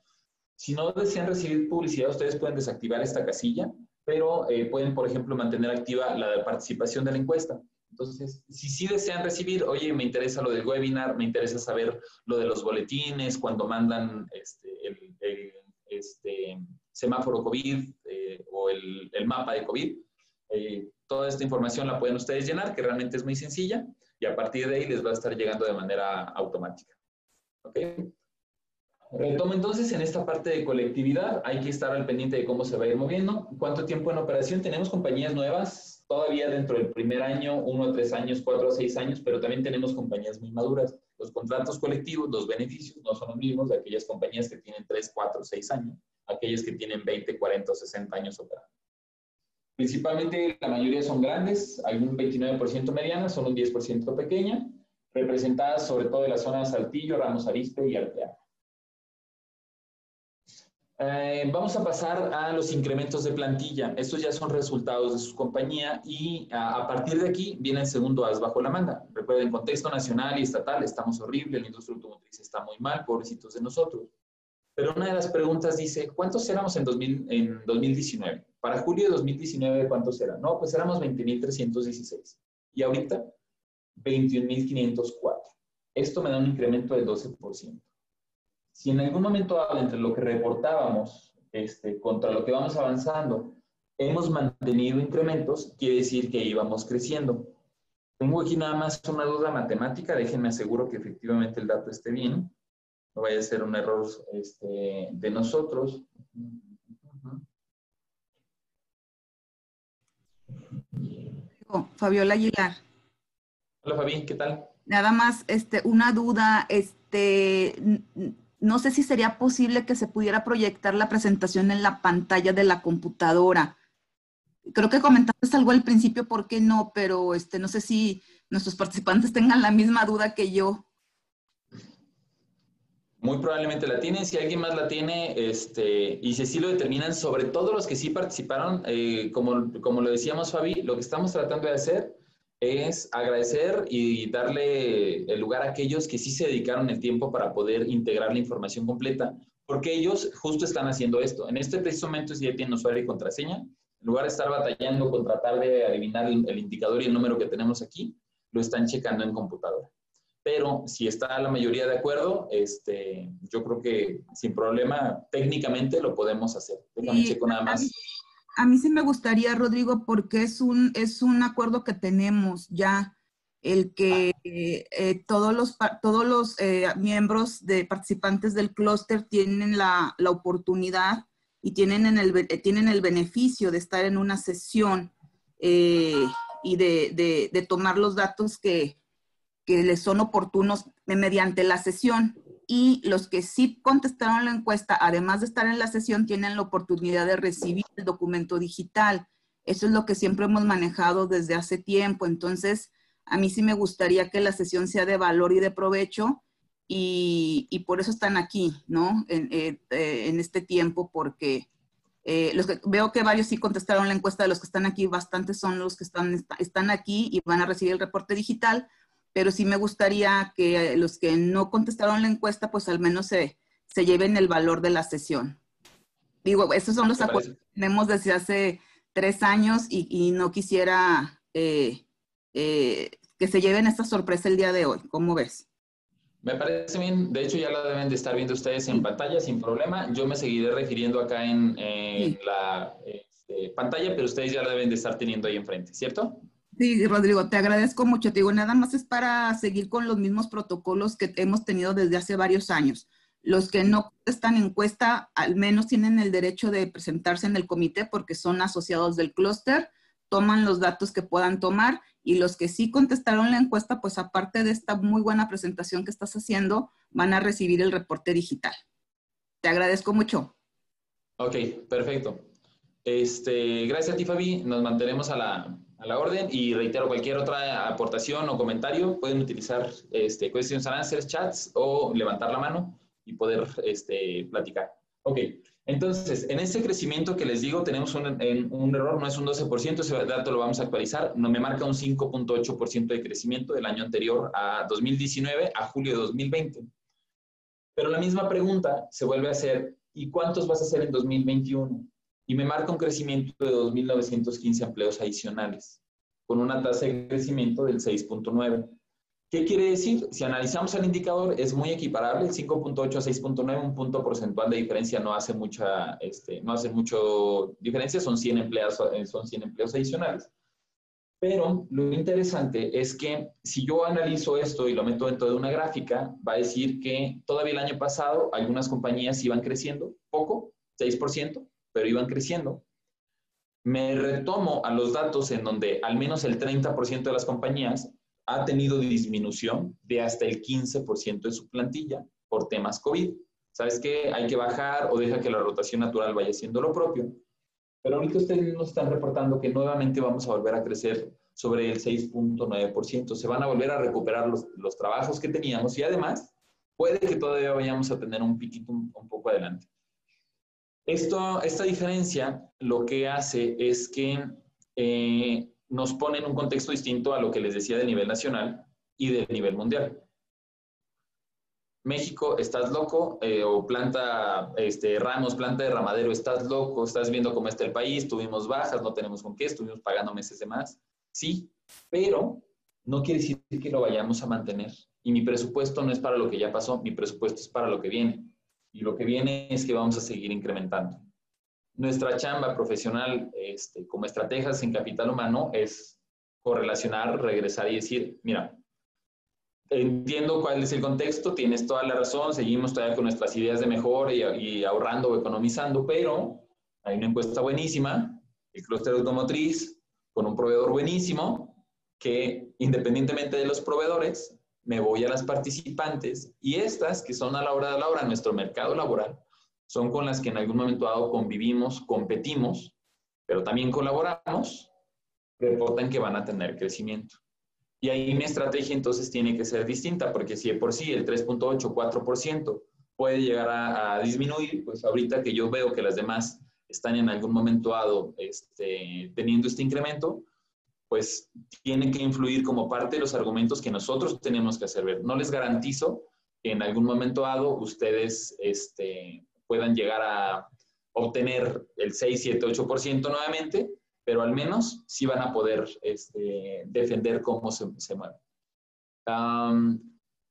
Si no desean recibir publicidad, ustedes pueden desactivar esta casilla pero eh, pueden, por ejemplo, mantener activa la participación de la encuesta. Entonces, si sí desean recibir, oye, me interesa lo del webinar, me interesa saber lo de los boletines, cuando mandan este, el, este, semáforo COVID eh, o el, el, mapa de COVID, eh, toda esta información la pueden ustedes llenar, que realmente es muy sencilla, y a partir de ahí les va a estar llegando de manera automática. ¿Ok? Retomo entonces en esta parte de colectividad, hay que estar al pendiente de cómo se va a ir moviendo. ¿Cuánto tiempo en operación? Tenemos compañías nuevas, todavía dentro del primer año, uno a tres años, cuatro a seis años, pero también tenemos compañías muy maduras. Los contratos colectivos, los beneficios no son los mismos de aquellas compañías que tienen tres, cuatro, seis años, aquellas que tienen 20, 40 o 60 años operando. Principalmente la mayoría son grandes, un 29% mediana, son un 10% pequeña, representadas sobre todo en la zona de Saltillo, Ramos Arispe y Arteaga. Eh, vamos a pasar a los incrementos de plantilla. Estos ya son resultados de su compañía y a, partir de aquí viene el segundo as bajo la manga. Recuerden, contexto nacional y estatal, estamos horrible, la industria automotriz está muy mal, pobrecitos de nosotros. Pero una de las preguntas dice, ¿cuántos éramos en, 2000, en 2019? Para julio de 2019, ¿cuántos eran? No, pues éramos 20.316. Y ahorita, 21.504. Esto me da un incremento del 12% si en algún momento entre lo que reportábamos este, contra lo que vamos avanzando, hemos mantenido incrementos, quiere decir que íbamos creciendo. Tengo aquí nada más una duda matemática, déjenme aseguro que efectivamente el dato esté bien, no vaya a ser un error este, de nosotros. Fabiola Aguilar. Hola Fabi, ¿qué tal? Nada más este, una duda, este, no sé si sería posible que se pudiera proyectar la presentación en la pantalla de la computadora. Creo que comentaste algo al principio, ¿por qué no? Pero este, no sé si nuestros participantes tengan la misma duda que yo. Muy probablemente la tienen. Si alguien más la tiene, este, y si así lo determinan, sobre todo los que sí participaron, eh, como, como lo decíamos, Fabi, lo que estamos tratando de hacer es agradecer y darle el lugar a aquellos que sí se dedicaron el tiempo para poder integrar la información completa, porque ellos justo están haciendo esto. En este preciso momento, si ya tienen usuario y contraseña, en lugar de estar batallando con tratar de adivinar el, indicador y el número que tenemos aquí, lo están checando en computadora. Pero si está la mayoría de acuerdo, este, yo creo que sin problema, técnicamente lo podemos hacer. Déjame checo nada más a mí sí me gustaría, Rodrigo, porque es un, es un acuerdo que tenemos ya, el que eh, todos los, todos los eh, miembros de participantes del clúster tienen la, la, oportunidad y tienen, en el, tienen el beneficio de estar en una sesión eh, y de, de, tomar los datos que, que les son oportunos mediante la sesión. Y los que sí contestaron la encuesta, además de estar en la sesión, tienen la oportunidad de recibir el documento digital. Eso es lo que siempre hemos manejado desde hace tiempo. Entonces, a mí sí me gustaría que la sesión sea de valor y de provecho y, y por eso están aquí, ¿no? En, eh, eh, en este tiempo, porque eh, los que, veo que varios sí contestaron la encuesta de los que están aquí, bastantes son los que están, están aquí y van a recibir el reporte digital, pero sí me gustaría que los que no contestaron la encuesta, pues al menos se, se lleven el valor de la sesión. Digo, esos son los acuerdos que tenemos desde hace tres años y, y no quisiera eh, eh, que se lleven esta sorpresa el día de hoy. ¿Cómo ves? Me parece bien, de hecho ya la deben de estar viendo ustedes en pantalla sin problema. Yo me seguiré refiriendo acá en, la este, pantalla, pero ustedes ya la deben de estar teniendo ahí enfrente, ¿cierto? Sí, Rodrigo, te agradezco mucho. Te digo, nada más es para seguir con los mismos protocolos que hemos tenido desde hace varios años. Los que no están en encuesta, al menos tienen el derecho de presentarse en el comité porque son asociados del clúster, toman los datos que puedan tomar y los que sí contestaron la encuesta, pues aparte de esta muy buena presentación que estás haciendo, van a recibir el reporte digital. Te agradezco mucho. Ok, perfecto. Este, gracias a ti, Fabi. Nos mantenemos a la, a la orden y reitero cualquier otra aportación o comentario. Pueden utilizar este, questions and answers, chats o levantar la mano y poder este, platicar. Ok. Entonces, en ese crecimiento que les digo, tenemos un, error, no es un 12%, ese dato lo vamos a actualizar, no me marca un 5.8% de crecimiento del año anterior a 2019 a julio de 2020. Pero la misma pregunta se vuelve a hacer, ¿y cuántos vas a hacer en 2021? Y me marca un crecimiento de 2.915 empleos adicionales, con una tasa de crecimiento del 6.9. ¿Qué quiere decir? Si analizamos el indicador, es muy equiparable, el 5.8 a 6.9, un punto porcentual de diferencia no hace mucha, este, no hace mucho diferencia, son 100 empleados, eh, son 100 empleos adicionales. Pero lo interesante es que si yo analizo esto y lo meto dentro de una gráfica, va a decir que todavía el año pasado algunas compañías iban creciendo, poco, 6%, pero iban creciendo. Me retomo a los datos en donde al menos el 30% de las compañías ha tenido disminución de hasta el 15% de su plantilla por temas COVID. ¿Sabes qué? Hay que bajar o deja que la rotación natural vaya haciendo lo propio. Pero ahorita ustedes nos están reportando que nuevamente vamos a volver a crecer sobre el 6.9%. Se van a volver a recuperar los, los, trabajos que teníamos y además puede que todavía vayamos a tener un piquito un, poco adelante. Esto, esta diferencia lo que hace es que eh, nos pone en un contexto distinto a lo que les decía del nivel nacional y del nivel mundial. México, estás loco, eh, o planta, este, Ramos, planta de ramadero, estás loco, estás viendo cómo está el país, tuvimos bajas, no tenemos con qué, estuvimos pagando meses de más. Sí, pero no quiere decir que lo vayamos a mantener. Y mi presupuesto no es para lo que ya pasó, mi presupuesto es para lo que viene. Y lo que viene es que vamos a seguir incrementando. Nuestra chamba profesional este, como estrategias en capital humano es correlacionar, regresar y decir, mira, entiendo cuál es el contexto, tienes toda la razón, seguimos todavía con nuestras ideas de mejor y, ahorrando o economizando, pero hay una encuesta buenísima, el clúster automotriz, con un proveedor buenísimo, que independientemente de los proveedores, me voy a las participantes y estas que son a la hora de la hora nuestro mercado laboral, son con las que en algún momento dado convivimos, competimos, pero también colaboramos, reportan que van a tener crecimiento. Y ahí mi estrategia entonces tiene que ser distinta, porque si de por sí el 3.8, 4% puede llegar a, disminuir, pues ahorita que yo veo que las demás están en algún momento dado este, teniendo este incremento, pues tiene que influir como parte de los argumentos que nosotros tenemos que hacer ver. No les garantizo que en algún momento dado ustedes este, puedan llegar a obtener el 6, 7, 8% nuevamente, pero al menos sí van a poder este, defender cómo se, mueve.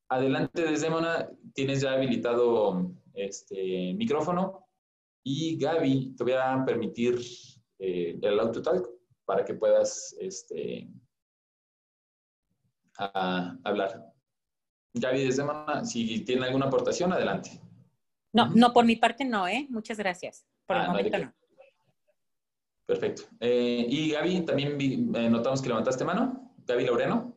adelante, desde Mona, tienes ya habilitado este micrófono. Y Gaby, te voy a permitir eh, el autotalk para que puedas este, hablar. Gaby, desde Mona, si tiene alguna aportación, adelante. No, no, por mi parte no, ¿eh? Muchas gracias. Por el ah, momento no. Perfecto. Eh, y Gaby, también eh, notamos que levantaste mano. Gaby Laureano.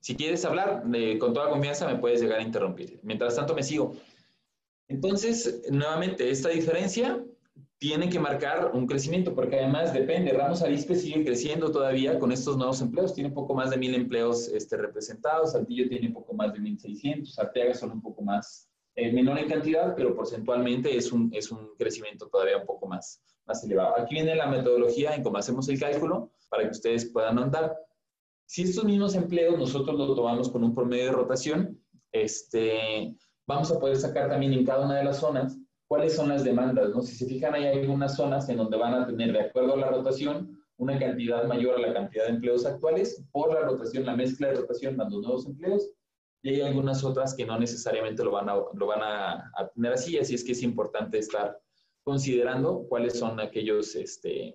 Si quieres hablar, con toda confianza me puedes llegar a interrumpir. Mientras tanto, me sigo. Entonces, nuevamente, esta diferencia tiene que marcar un crecimiento, porque además depende, Ramos Arispe sigue creciendo todavía con estos nuevos empleos, tiene poco más de mil empleos este, representados, Saltillo tiene poco más de 1.600, Arteaga son un poco más, eh, menor en cantidad, pero porcentualmente es un, es un crecimiento todavía un poco más, más elevado. Aquí viene la metodología en cómo hacemos el cálculo para que ustedes puedan andar. Si estos mismos empleos nosotros los tomamos con un promedio de rotación, este, vamos a poder sacar también en cada una de las zonas cuáles son las demandas, ¿no? Si se fijan, hay algunas zonas en donde van a tener, de acuerdo a la rotación, una cantidad mayor a la cantidad de empleos actuales, por la rotación, la mezcla de rotación dando nuevos empleos, y hay algunas otras que no necesariamente lo van a, lo van a, tener así, así es que es importante estar considerando cuáles son aquellos este,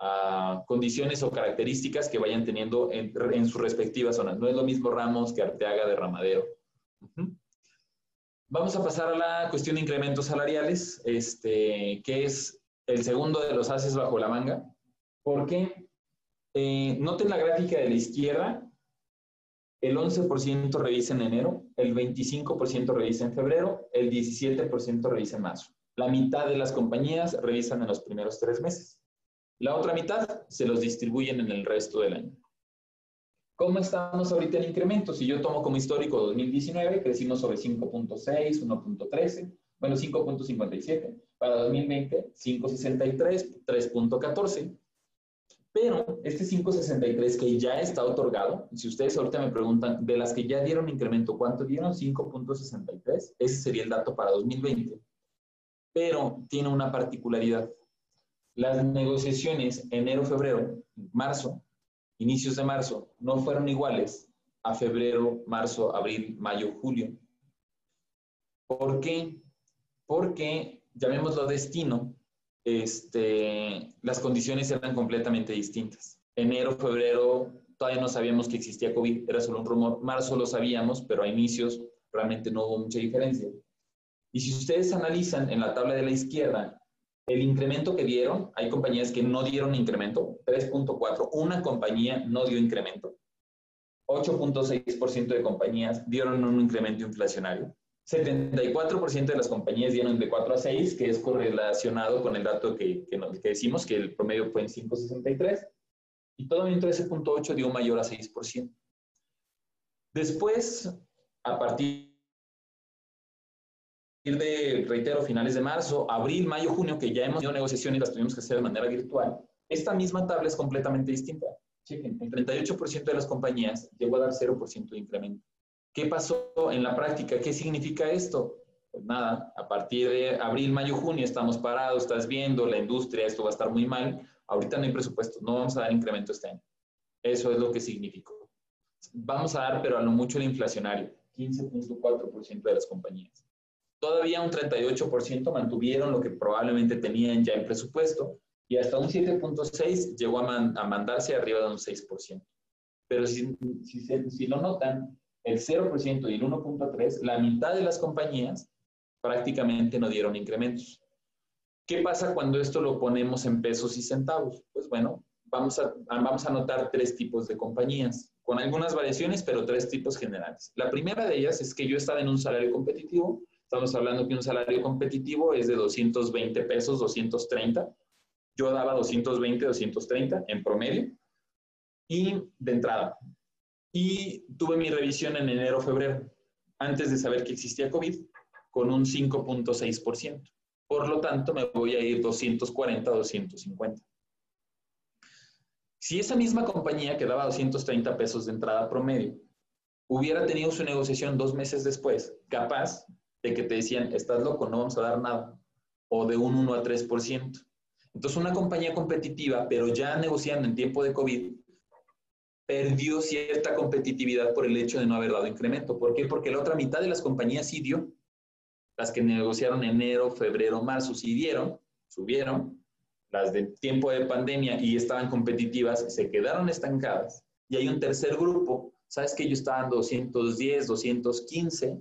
uh, condiciones o características que vayan teniendo en, en, sus respectivas zonas. No es lo mismo Ramos que Arteaga de Ramadero. Uh Vamos a pasar a la cuestión de incrementos salariales, este, que es el segundo de los haces bajo la manga. porque eh, noten la gráfica de la izquierda, el 11% revisa en enero, el 25% revisa en febrero, el 17% revisa en marzo. La mitad de las compañías revisan en los primeros tres meses. La otra mitad se los distribuyen en el resto del año. ¿Cómo estamos ahorita en incremento? Si yo tomo como histórico 2019, crecimos sobre 5.6, 1.13, bueno, 5.57. Para 2020, 5.63, 3.14. Pero este 5.63 que ya está otorgado, si ustedes ahorita me preguntan, de las que ya dieron incremento, ¿cuánto dieron? 5.63. Ese sería el dato para 2020. Pero tiene una particularidad. Las negociaciones enero, febrero, marzo, inicios de marzo no fueron iguales a febrero, marzo, abril, mayo, julio. ¿Por qué? Porque, llamémoslo destino, este, las condiciones eran completamente distintas. Enero, febrero, todavía no sabíamos que existía COVID, era solo un rumor. Marzo lo sabíamos, pero a inicios realmente no hubo mucha diferencia. Y si ustedes analizan en la tabla de la izquierda, el incremento que dieron, hay compañías que no dieron incremento, 3.4, una compañía no dio incremento, 8.6% de compañías dieron un incremento inflacionario, 74% de las compañías dieron de 4 a 6, que es correlacionado con el dato que, que, decimos, que el promedio fue en 5.63, y todo el 13.8 dio mayor a 6%. Después, a partir de, reitero, finales de marzo, abril, mayo, junio, que ya hemos tenido negociaciones y las tuvimos que hacer de manera virtual, esta misma tabla es completamente distinta. Chequen, el 38% de las compañías llegó a dar 0% de incremento. ¿Qué pasó en la práctica? ¿Qué significa esto? Pues nada, a partir de abril, mayo, junio estamos parados, estás viendo, la industria, esto va a estar muy mal. Ahorita no hay presupuesto, no vamos a dar incremento este año. Eso es lo que significó. Vamos a dar, pero a lo mucho el inflacionario, 15.4% de las compañías. Todavía un 38% mantuvieron lo que probablemente tenían ya en presupuesto y hasta un 7.6% llegó a, a, mandarse arriba de un 6%. Pero si, si, si lo notan, el 0% y el 1.3%, la mitad de las compañías prácticamente no dieron incrementos. ¿Qué pasa cuando esto lo ponemos en pesos y centavos? Pues bueno, vamos a, vamos a notar tres tipos de compañías, con algunas variaciones, pero tres tipos generales. La primera de ellas es que yo estaba en un salario competitivo Estamos hablando que un salario competitivo es de 220 pesos, 230. Yo daba 220, 230 en promedio y de entrada. Y tuve mi revisión en enero, febrero, antes de saber que existía COVID, con un 5.6%. Por lo tanto, me voy a ir 240, 250. Si esa misma compañía que daba 230 pesos de entrada promedio hubiera tenido su negociación dos meses después, capaz de que te decían, estás loco, no vamos a dar nada, o de un 1 a 3%. Entonces, una compañía competitiva, pero ya negociando en tiempo de COVID, perdió cierta competitividad por el hecho de no haber dado incremento. ¿Por qué? Porque la otra mitad de las compañías sí dio. Las que negociaron enero, febrero, marzo sí dieron, subieron. Las de tiempo de pandemia y estaban competitivas se quedaron estancadas. Y hay un tercer grupo, sabes que ellos estaban 210, 215,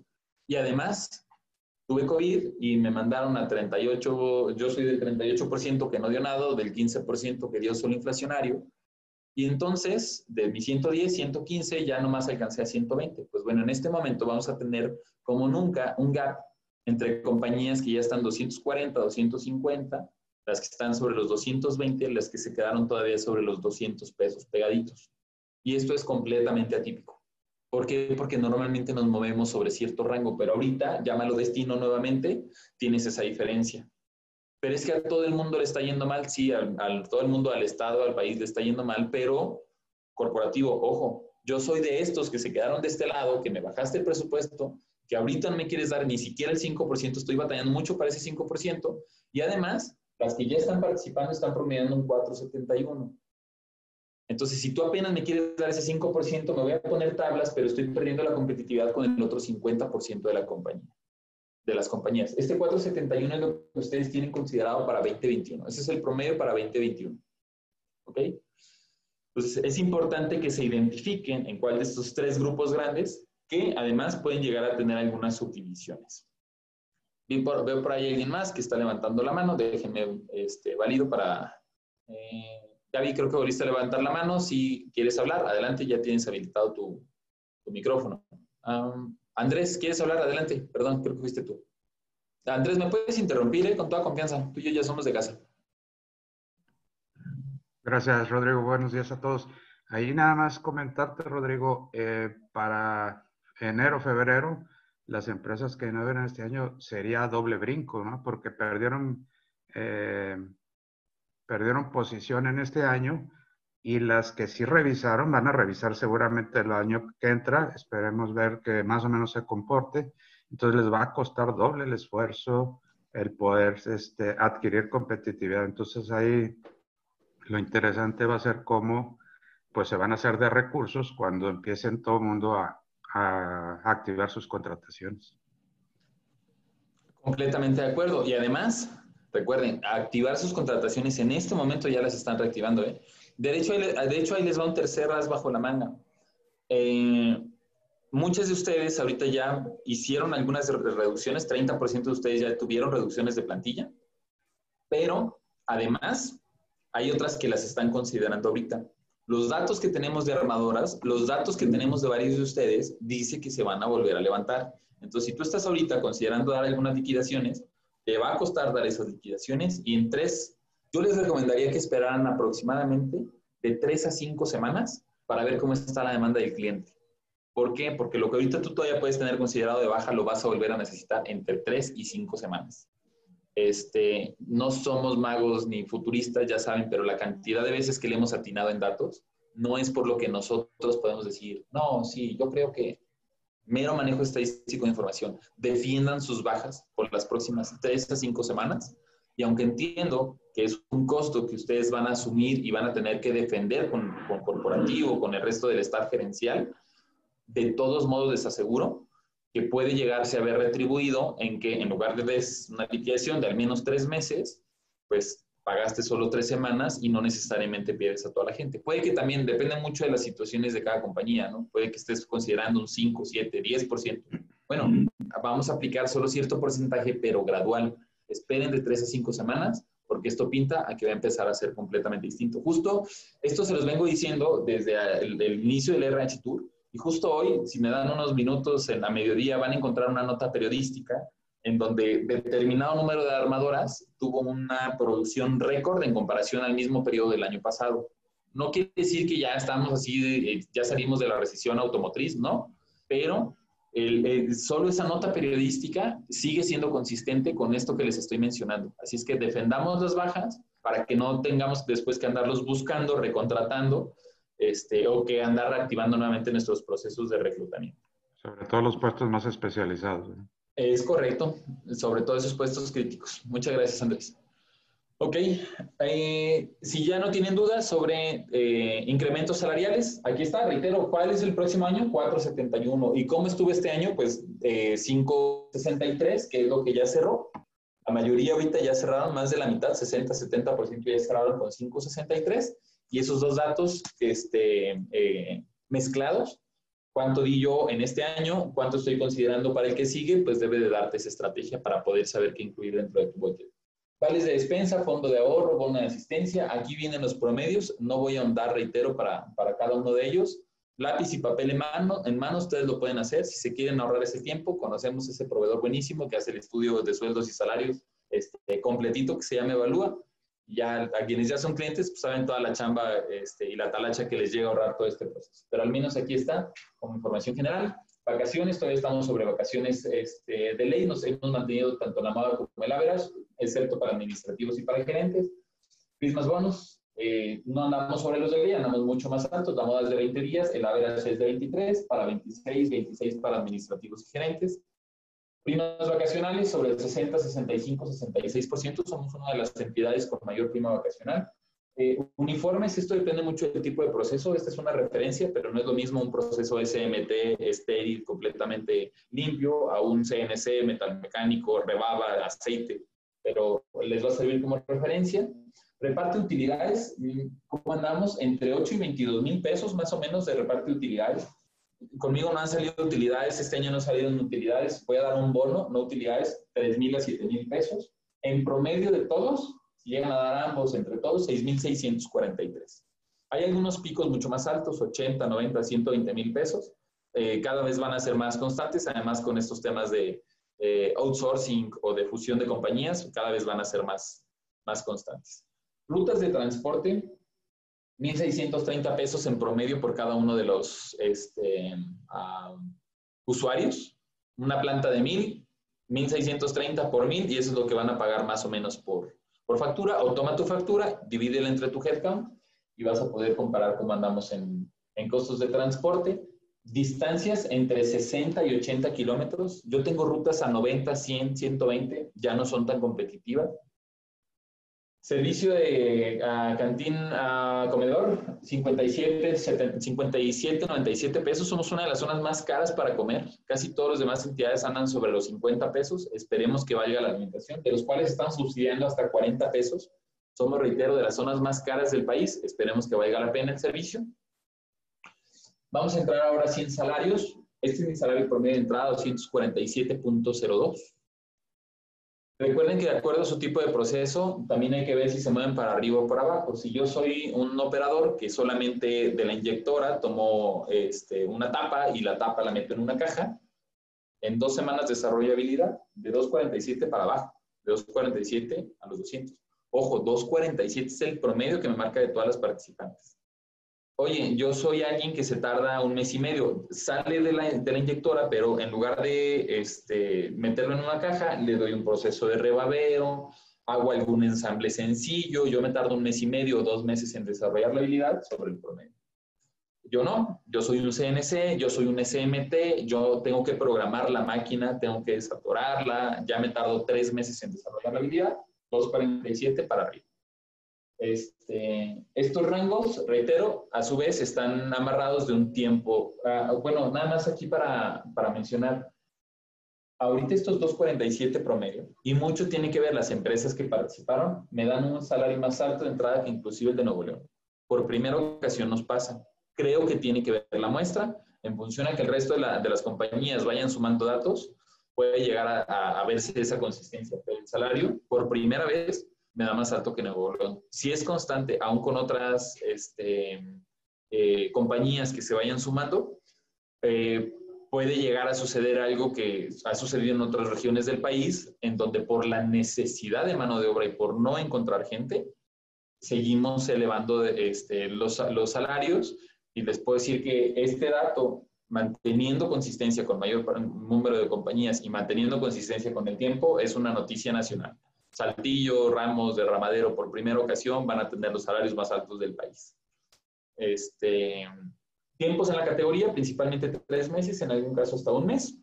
y además tuve COVID y me mandaron a 38, yo soy del 38% que no dio nada, del 15% que dio solo inflacionario, y entonces de mi 110, 115 ya nomás alcancé a 120. Pues bueno, en este momento vamos a tener como nunca un gap entre compañías que ya están 240, 250, las que están sobre los 220, las que se quedaron todavía sobre los 200 pesos pegaditos. Y esto es completamente atípico. ¿Por qué? Porque normalmente nos movemos sobre cierto rango, pero ahorita, llámalo destino nuevamente, tienes esa diferencia. Pero es que a todo el mundo le está yendo mal, sí, a, todo el mundo, al Estado, al país le está yendo mal, pero corporativo, ojo, yo soy de estos que se quedaron de este lado, que me bajaste el presupuesto, que ahorita no me quieres dar ni siquiera el 5%, estoy batallando mucho para ese 5%, y además, las que ya están participando están promediando un 471. Entonces, si tú apenas me quieres dar ese 5%, me voy a poner tablas, pero estoy perdiendo la competitividad con el otro 50% de la compañía, de las compañías. Este 471 es lo que ustedes tienen considerado para 2021. Ese es el promedio para 2021. ¿Ok? Entonces, es importante que se identifiquen en cuál de estos tres grupos grandes, que además pueden llegar a tener algunas subdivisiones. veo por ahí alguien más que está levantando la mano. Déjenme este, válido para... Eh, Gaby, creo que volviste a levantar la mano. Si quieres hablar, adelante, ya tienes habilitado tu, micrófono. Andrés, ¿quieres hablar? Adelante. Perdón, creo que fuiste tú. Andrés, ¿me puedes interrumpir eh? con toda confianza? Tú y yo ya somos de casa. Gracias, Rodrigo. Buenos días a todos. Ahí nada más comentarte, Rodrigo, eh, para enero, febrero, las empresas que no ven este año sería doble brinco, ¿no? Porque perdieron eh, perdieron posición en este año y las que sí revisaron van a revisar seguramente el año que entra. Esperemos ver que más o menos se comporte. Entonces les va a costar doble el esfuerzo el poder este, adquirir competitividad. Entonces ahí lo interesante va a ser cómo pues se van a hacer de recursos cuando empiecen todo el mundo a, a activar sus contrataciones. Completamente de acuerdo. Y además, Recuerden, activar sus contrataciones en este momento ya las están reactivando. ¿eh? De, hecho, de hecho, ahí les va un tercer ras bajo la manga. Eh, muchos de ustedes ahorita ya hicieron algunas reducciones, 30% de ustedes ya tuvieron reducciones de plantilla, pero además hay otras que las están considerando ahorita. Los datos que tenemos de armadoras, los datos que tenemos de varios de ustedes, dice que se van a volver a levantar. Entonces, si tú estás ahorita considerando dar algunas liquidaciones, te va a costar dar esas liquidaciones y en tres, yo les recomendaría que esperaran aproximadamente de tres a cinco semanas para ver cómo está la demanda del cliente. ¿Por qué? Porque lo que ahorita tú todavía puedes tener considerado de baja lo vas a volver a necesitar entre tres y cinco semanas. Este, no somos magos ni futuristas, ya saben, pero la cantidad de veces que le hemos atinado en datos no es por lo que nosotros podemos decir, no, sí, yo creo que mero manejo estadístico de información, defiendan sus bajas por las próximas tres a cinco semanas. Y aunque entiendo que es un costo que ustedes van a asumir y van a tener que defender con, con corporativo, con el resto del staff gerencial, de todos modos les aseguro que puede llegarse a ver retribuido en que en lugar de una liquidación de al menos tres meses, pues pagaste solo tres semanas y no necesariamente pierdes a toda la gente. Puede que también depende mucho de las situaciones de cada compañía, ¿no? Puede que estés considerando un 5, 7, 10%. Bueno, vamos a aplicar solo cierto porcentaje, pero gradual. Esperen de tres a cinco semanas, porque esto pinta a que va a empezar a ser completamente distinto. Justo esto se los vengo diciendo desde el, inicio del RH Tour, y justo hoy, si me dan unos minutos en la mediodía, van a encontrar una nota periodística en donde determinado número de armadoras tuvo una producción récord en comparación al mismo periodo del año pasado. No quiere decir que ya estamos así, eh, ya salimos de la recesión automotriz, ¿no? Pero solo esa nota periodística sigue siendo consistente con esto que les estoy mencionando. Así es que defendamos las bajas para que no tengamos después que andarlos buscando, recontratando, este, o que andar reactivando nuevamente nuestros procesos de reclutamiento. Sobre todo los puestos más especializados. Es correcto, sobre todo esos puestos críticos. Muchas gracias, Andrés. Ok, eh, si ya no tienen dudas sobre eh, incrementos salariales, aquí está, reitero, ¿cuál es el próximo año? 471. ¿Y cómo estuvo este año? Pues 563, eh, que es lo que ya cerró. La mayoría ahorita ya cerraron, más de la mitad, 60-70% ya cerraron con 563. Y esos dos datos este, mezclados cuánto di yo en este año, cuánto estoy considerando para el que sigue, pues debe de darte esa estrategia para poder saber qué incluir dentro de tu budget. Vales de despensa, fondo de ahorro, bono de asistencia, aquí vienen los promedios, no voy a ahondar, reitero, para, para cada uno de ellos. Lápiz y papel en mano, en mano, ustedes lo pueden hacer. Si se quieren ahorrar ese tiempo, conocemos ese proveedor buenísimo que hace el estudio de sueldos y salarios este, completito que se llama Evalúa ya a quienes ya son clientes, pues saben toda la chamba este, y la talacha que les llega a ahorrar todo este proceso. Pero al menos aquí está como información general. Vacaciones, todavía estamos sobre vacaciones este, de ley, nos hemos mantenido tanto la moda como el average, excepto para administrativos y para gerentes. Christmas bonus, eh, no andamos sobre los de ley, andamos mucho más altos, la moda es de 20 días, el average es de 23, para 26, 26 para administrativos y gerentes. Primas vacacionales sobre el 60, 65, 66%. Somos una de las entidades con mayor prima vacacional. Eh, uniformes, esto depende mucho del tipo de proceso. Esta es una referencia, pero no es lo mismo un proceso SMT estéril, completamente limpio, a un CNC, metalmecánico, rebaba, aceite, pero les va a servir como referencia. Reparte utilidades, ¿cómo andamos? Entre 8 y 22 mil pesos más o menos de reparte utilidades conmigo no han salido utilidades, este año no han salido utilidades, voy a dar un bono, no utilidades, 3 mil a 7 mil pesos. En promedio de todos, si llegan a dar ambos entre todos, 6,643. Hay algunos picos mucho más altos, 80, 90, 120 mil pesos. Eh, cada vez van a ser más constantes, además con estos temas de eh, outsourcing o de fusión de compañías, cada vez van a ser más, más constantes. Rutas de transporte, 1.630 pesos en promedio por cada uno de los este, usuarios. Una planta de 1.000, 1.630 por 1.000 y eso es lo que van a pagar más o menos por, por factura. O toma tu factura, divídela entre tu headcount y vas a poder comparar cómo andamos en, en costos de transporte. Distancias entre 60 y 80 kilómetros. Yo tengo rutas a 90, 100, 120, ya no son tan competitivas. Servicio de uh, cantín a comedor, 57, 57, 97 pesos. Somos una de las zonas más caras para comer. Casi todos los demás entidades andan sobre los 50 pesos. Esperemos que valga la alimentación, de los cuales están subsidiando hasta 40 pesos. Somos, reitero, de las zonas más caras del país. Esperemos que valga la pena el servicio. Vamos a entrar ahora sí en salarios. Este es mi salario promedio de entrada, 247.02. Recuerden que de acuerdo a su tipo de proceso, también hay que ver si se mueven para arriba o para abajo. Si yo soy un operador que solamente de la inyectora tomo este, una tapa y la tapa la meto en una caja, en dos semanas desarrollo habilidad de 2.47 para abajo, de 2.47 a los 200. Ojo, 2.47 es el promedio que me marca de todas las participantes oye, yo soy alguien que se tarda un mes y medio, sale de la, de la inyectora, pero en lugar de este, meterlo en una caja, le doy un proceso de rebabeo, hago algún ensamble sencillo, yo me tardo un mes y medio o dos meses en desarrollar la habilidad sobre el promedio. Yo no, yo soy un CNC, yo soy un SMT, yo tengo que programar la máquina, tengo que desatorarla, ya me tardo tres meses en desarrollar la habilidad, 247 para arriba. Este, estos rangos, reitero, a su vez están amarrados de un tiempo. Ah, bueno, nada más aquí para, para mencionar, ahorita estos 2.47 promedio, y mucho tiene que ver las empresas que participaron, me dan un salario más alto de entrada que inclusive el de Nuevo León. Por primera ocasión nos pasa. Creo que tiene que ver la muestra, en función a que el resto de, la, de las compañías vayan sumando datos, puede llegar a, a verse esa consistencia. Pero el salario, por primera vez, me da más alto que Nuevo León. Si es constante, aún con otras este, eh, compañías que se vayan sumando, eh, puede llegar a suceder algo que ha sucedido en otras regiones del país, en donde por la necesidad de mano de obra y por no encontrar gente, seguimos elevando este, los, los salarios y les puedo decir que este dato, manteniendo consistencia con mayor número de compañías y manteniendo consistencia con el tiempo, es una noticia nacional. Saltillo, Ramos, de Ramadero, por primera ocasión van a tener los salarios más altos del país. Este, tiempos en la categoría, principalmente tres meses, en algún caso hasta un mes.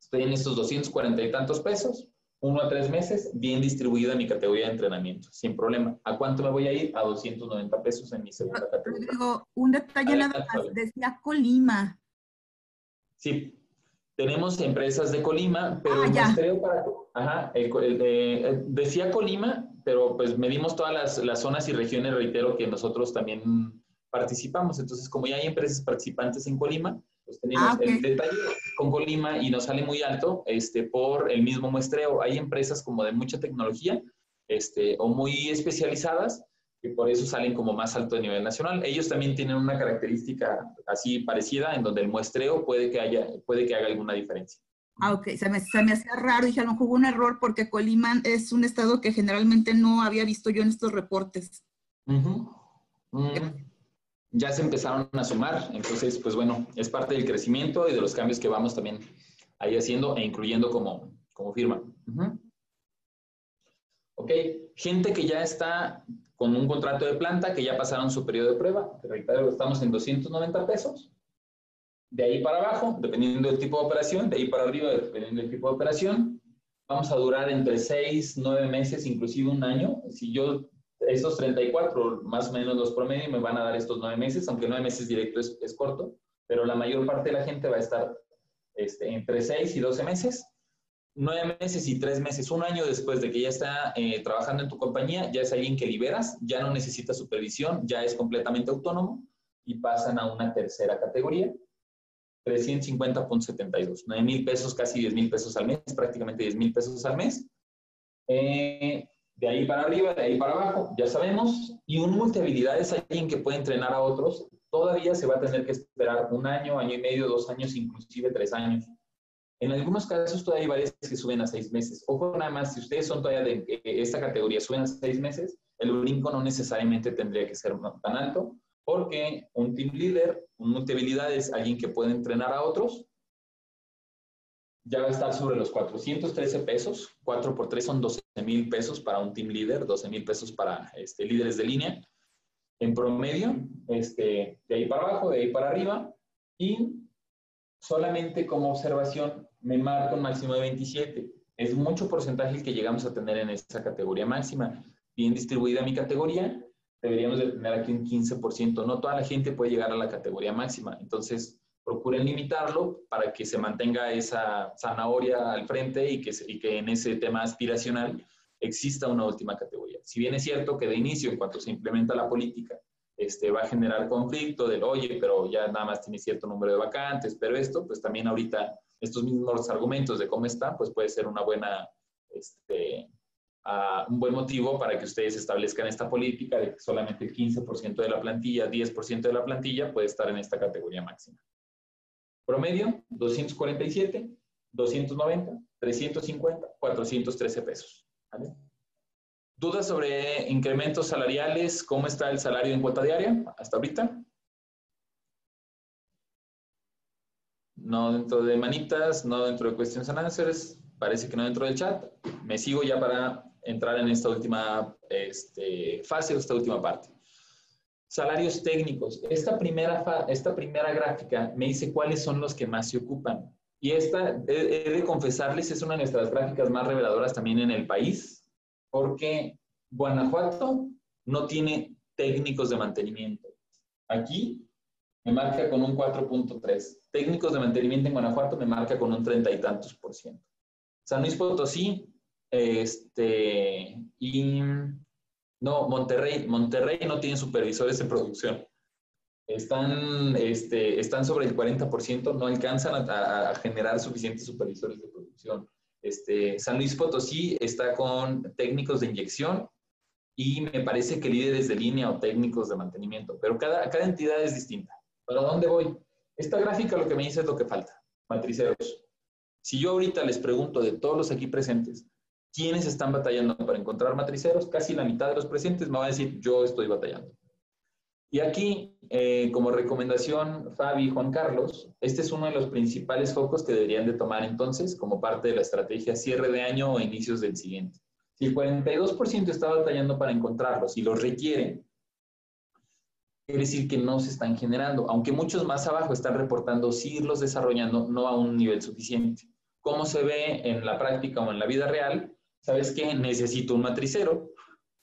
Estoy en estos 240 y tantos pesos, uno a tres meses, bien distribuido en mi categoría de entrenamiento, sin problema. ¿A cuánto me voy a ir? A 290 pesos en mi segunda categoría. Un detalle nada más, decía Colima. Sí, tenemos empresas de Colima, pero ah, muestreo para... Ajá, el, decía Colima, pero pues medimos todas las, las, zonas y regiones, reitero que nosotros también participamos. Entonces, como ya hay empresas participantes en Colima, Pues tenemos Ah, ok. el detalle con Colima y nos sale muy alto este, por el mismo muestreo. Hay empresas como de mucha tecnología este, o muy especializadas que por eso salen como más alto a nivel nacional. Ellos también tienen una característica así parecida en donde el muestreo puede que, haya, puede que haga alguna diferencia. Ah, ok, se me, se me hacía raro, dije, a lo mejor hubo un error porque Colima es un estado que generalmente no había visto yo en estos reportes. Mm, Ya se empezaron a sumar, entonces, pues bueno, es parte del crecimiento y de los cambios que vamos también ahí haciendo e incluyendo como, como firma. Ujú. Ok, gente que ya está con un contrato de planta, que ya pasaron su periodo de prueba, te reitero, estamos en 290 pesos. De ahí para abajo, dependiendo del tipo de operación, de ahí para arriba, dependiendo del tipo de operación, vamos a durar entre 6, 9 meses, inclusive un año. Si yo, estos 34, más o menos los promedios, me van a dar estos 9 meses, aunque 9 meses directo es, es corto, pero la mayor parte de la gente va a estar este, entre 6 y 12 meses. 9 meses y 3 meses, un año después de que ya está eh, trabajando en tu compañía, ya es alguien que liberas, ya no necesita supervisión, ya es completamente autónomo y pasan a una tercera categoría, 350.72, 9 mil pesos, casi 10 mil pesos al mes, prácticamente 10 mil pesos al mes. Eh, de ahí para arriba, de ahí para abajo, ya sabemos. Y un multihabilidad es alguien que puede entrenar a otros. Todavía se va a tener que esperar un año, año y medio, dos años, inclusive tres años. En algunos casos todavía hay varias que suben a seis meses. Ojo nada más, si ustedes son todavía de eh, esta categoría, suben a seis meses, el brinco no necesariamente tendría que ser tan alto, porque un team leader, un multihabilidad es alguien que puede entrenar a otros, ya va a estar sobre los 413 pesos, 4 por 3 son 12 mil pesos para un team leader, 12 mil pesos para este, líderes de línea, en promedio, este, de ahí para abajo, de ahí para arriba, y solamente como observación me marco un máximo de 27. Es mucho porcentaje el que llegamos a tener en esa categoría máxima. Bien distribuida mi categoría, deberíamos de tener aquí un 15%. No toda la gente puede llegar a la categoría máxima. Entonces, procuren limitarlo para que se mantenga esa zanahoria al frente y que, y que en ese tema aspiracional exista una última categoría. Si bien es cierto que de inicio, en cuanto se implementa la política, este, va a generar conflicto del, oye, pero ya nada más tiene cierto número de vacantes, pero esto, pues también ahorita estos mismos argumentos de cómo está, pues puede ser una buena, este, uh, un buen motivo para que ustedes establezcan esta política de que solamente el 15% de la plantilla, 10% de la plantilla puede estar en esta categoría máxima. Promedio, 247, 290, 350, 413 pesos. ¿vale? ¿Dudas sobre incrementos salariales? ¿Cómo está el salario en cuota diaria hasta ahorita? No dentro de manitas, no dentro de questions and answers, parece que no dentro del chat. Me sigo ya para entrar en esta última este, fase esta última parte. Salarios técnicos. Esta primera, esta primera gráfica me dice cuáles son los que más se ocupan. Y esta, he de confesarles, es una de nuestras gráficas más reveladoras también en el país, porque Guanajuato no tiene técnicos de mantenimiento. Aquí me marca con un 4.3. Técnicos de mantenimiento en Guanajuato me marca con un treinta y tantos por ciento. San Luis Potosí, este, y no, Monterrey, Monterrey no tiene supervisores de producción. Están, este, están sobre el 40%, no alcanzan a, a generar suficientes supervisores de producción. Este, San Luis Potosí está con técnicos de inyección y me parece que líderes de línea o técnicos de mantenimiento, pero cada, cada entidad es distinta. ¿Para dónde voy? Esta gráfica lo que me dice es lo que falta, matriceros. Si yo ahorita les pregunto de todos los aquí presentes, ¿quiénes están batallando para encontrar matriceros? Casi la mitad de los presentes me va a decir, yo estoy batallando. Y aquí, eh, como recomendación, Fabi y Juan Carlos, este es uno de los principales focos que deberían de tomar entonces como parte de la estrategia cierre de año o inicios del siguiente. Si el 42% está batallando para encontrarlos y los requieren, quiere decir que no se están generando, aunque muchos más abajo están reportando sí irlos desarrollando, no a un nivel suficiente. ¿Cómo se ve en la práctica o en la vida real? ¿Sabes qué? Necesito un matricero,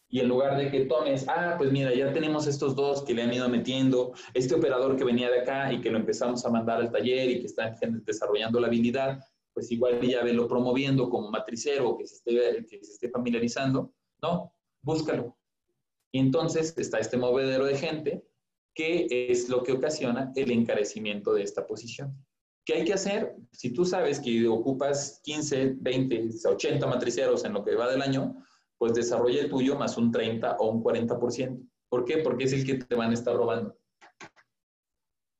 y en lugar de que tomes, ah, pues mira, ya tenemos estos dos que le han ido metiendo, este operador que venía de acá y que lo empezamos a mandar al taller y que está desarrollando la habilidad, pues igual ya velo promoviendo como matricero que se esté, que se esté familiarizando, ¿no? Búscalo. Y entonces está este movedero de gente que es lo que ocasiona el encarecimiento de esta posición. ¿Qué hay que hacer? Si tú sabes que ocupas 15, 20, 80 matriceros en lo que va del año, pues desarrolla el tuyo más un 30 o un 40%. ¿Por qué? Porque es el que te van a estar robando.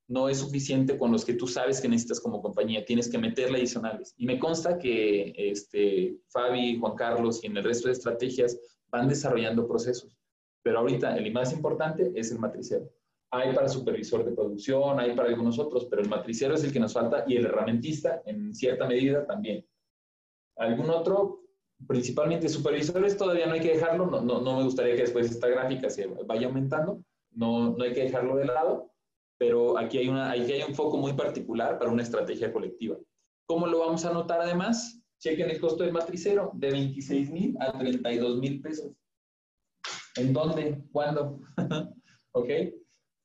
No es suficiente con los que tú sabes que necesitas como compañía, tienes que meterle adicionales. Y me consta que este, Fabi, Juan Carlos y en el resto de estrategias van desarrollando procesos. Pero ahorita el más importante es el matricero. Hay para supervisor de producción, hay para algunos otros, pero el matricero es el que nos falta y el herramientista en cierta medida también. ¿Algún otro? principalmente supervisores todavía no hay que dejarlo, no, no, no, me gustaría que después esta gráfica se vaya aumentando, no, no hay que dejarlo de lado, pero aquí hay, una, aquí hay un foco muy particular para una estrategia colectiva. ¿Cómo lo vamos a notar además? Chequen el costo del matricero, de 26 mil a 32 mil pesos. ¿En dónde? ¿Cuándo? ¿Ok?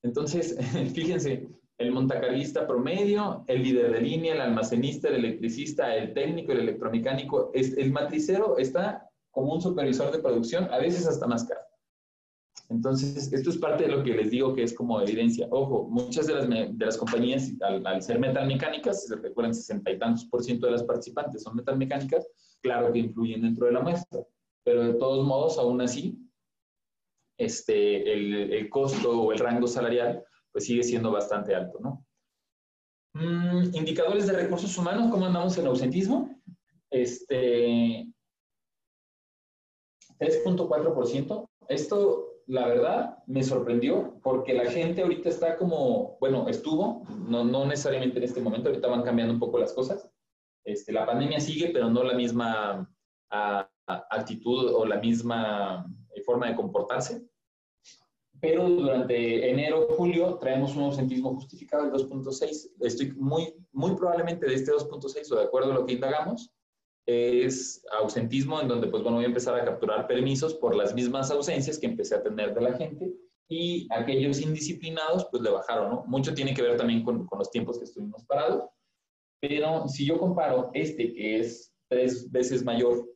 Entonces, fíjense, el montacarguista promedio, el líder de línea, el almacenista, el electricista, el técnico, el electromecánico. el matricero está como un supervisor de producción, a veces hasta más caro. Entonces, esto es parte de lo que les digo que es como evidencia. Ojo, muchas de las, de las compañías, al, al, ser metalmecánicas, se recuerdan, sesenta y tantos por ciento de las participantes son metalmecánicas, claro que influyen dentro de la muestra, pero de todos modos, aún así, este, el, el costo o el rango salarial pues sigue siendo bastante alto, ¿no? Mm, indicadores de recursos humanos, ¿cómo andamos en ausentismo? Este, 3.4%. Esto, la verdad, me sorprendió porque la gente ahorita está como, bueno, estuvo, no, no necesariamente en este momento, ahorita van cambiando un poco las cosas. Este, la pandemia sigue, pero no la misma a, actitud o la misma eh, forma de comportarse pero durante enero, julio traemos un ausentismo justificado del 2.6. Estoy muy, muy probablemente de este 2.6 o de acuerdo a lo que indagamos, es ausentismo en donde pues bueno voy a empezar a capturar permisos por las mismas ausencias que empecé a tener de la gente y aquellos indisciplinados pues le bajaron, ¿no? Mucho tiene que ver también con, con los tiempos que estuvimos parados, pero si yo comparo este que es tres veces mayor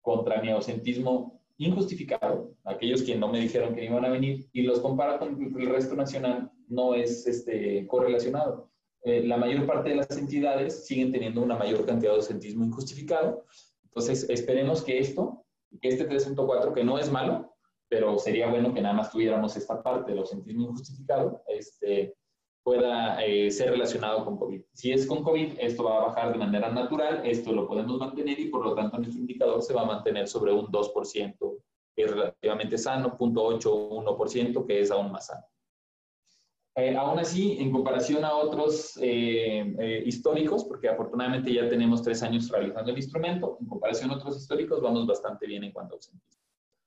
contra mi ausentismo injustificado, aquellos que no me dijeron que iban a venir, y los compara con el resto nacional, no es este, correlacionado. Eh, la mayor parte de las entidades siguen teniendo una mayor cantidad de docentismo injustificado. Entonces, esperemos que esto, que este 3.4, que no es malo, pero sería bueno que nada más tuviéramos esta parte del docentismo injustificado, este, pueda eh, ser relacionado con COVID. Si es con COVID, esto va a bajar de manera natural, esto lo podemos mantener y por lo tanto nuestro indicador se va a mantener sobre un 2%, que es relativamente sano, 0.8 o 1%, que es aún más sano. Eh, aún así, en comparación a otros eh, históricos, porque afortunadamente ya tenemos tres años realizando el instrumento, en comparación a otros históricos vamos bastante bien en cuanto a ausentismo.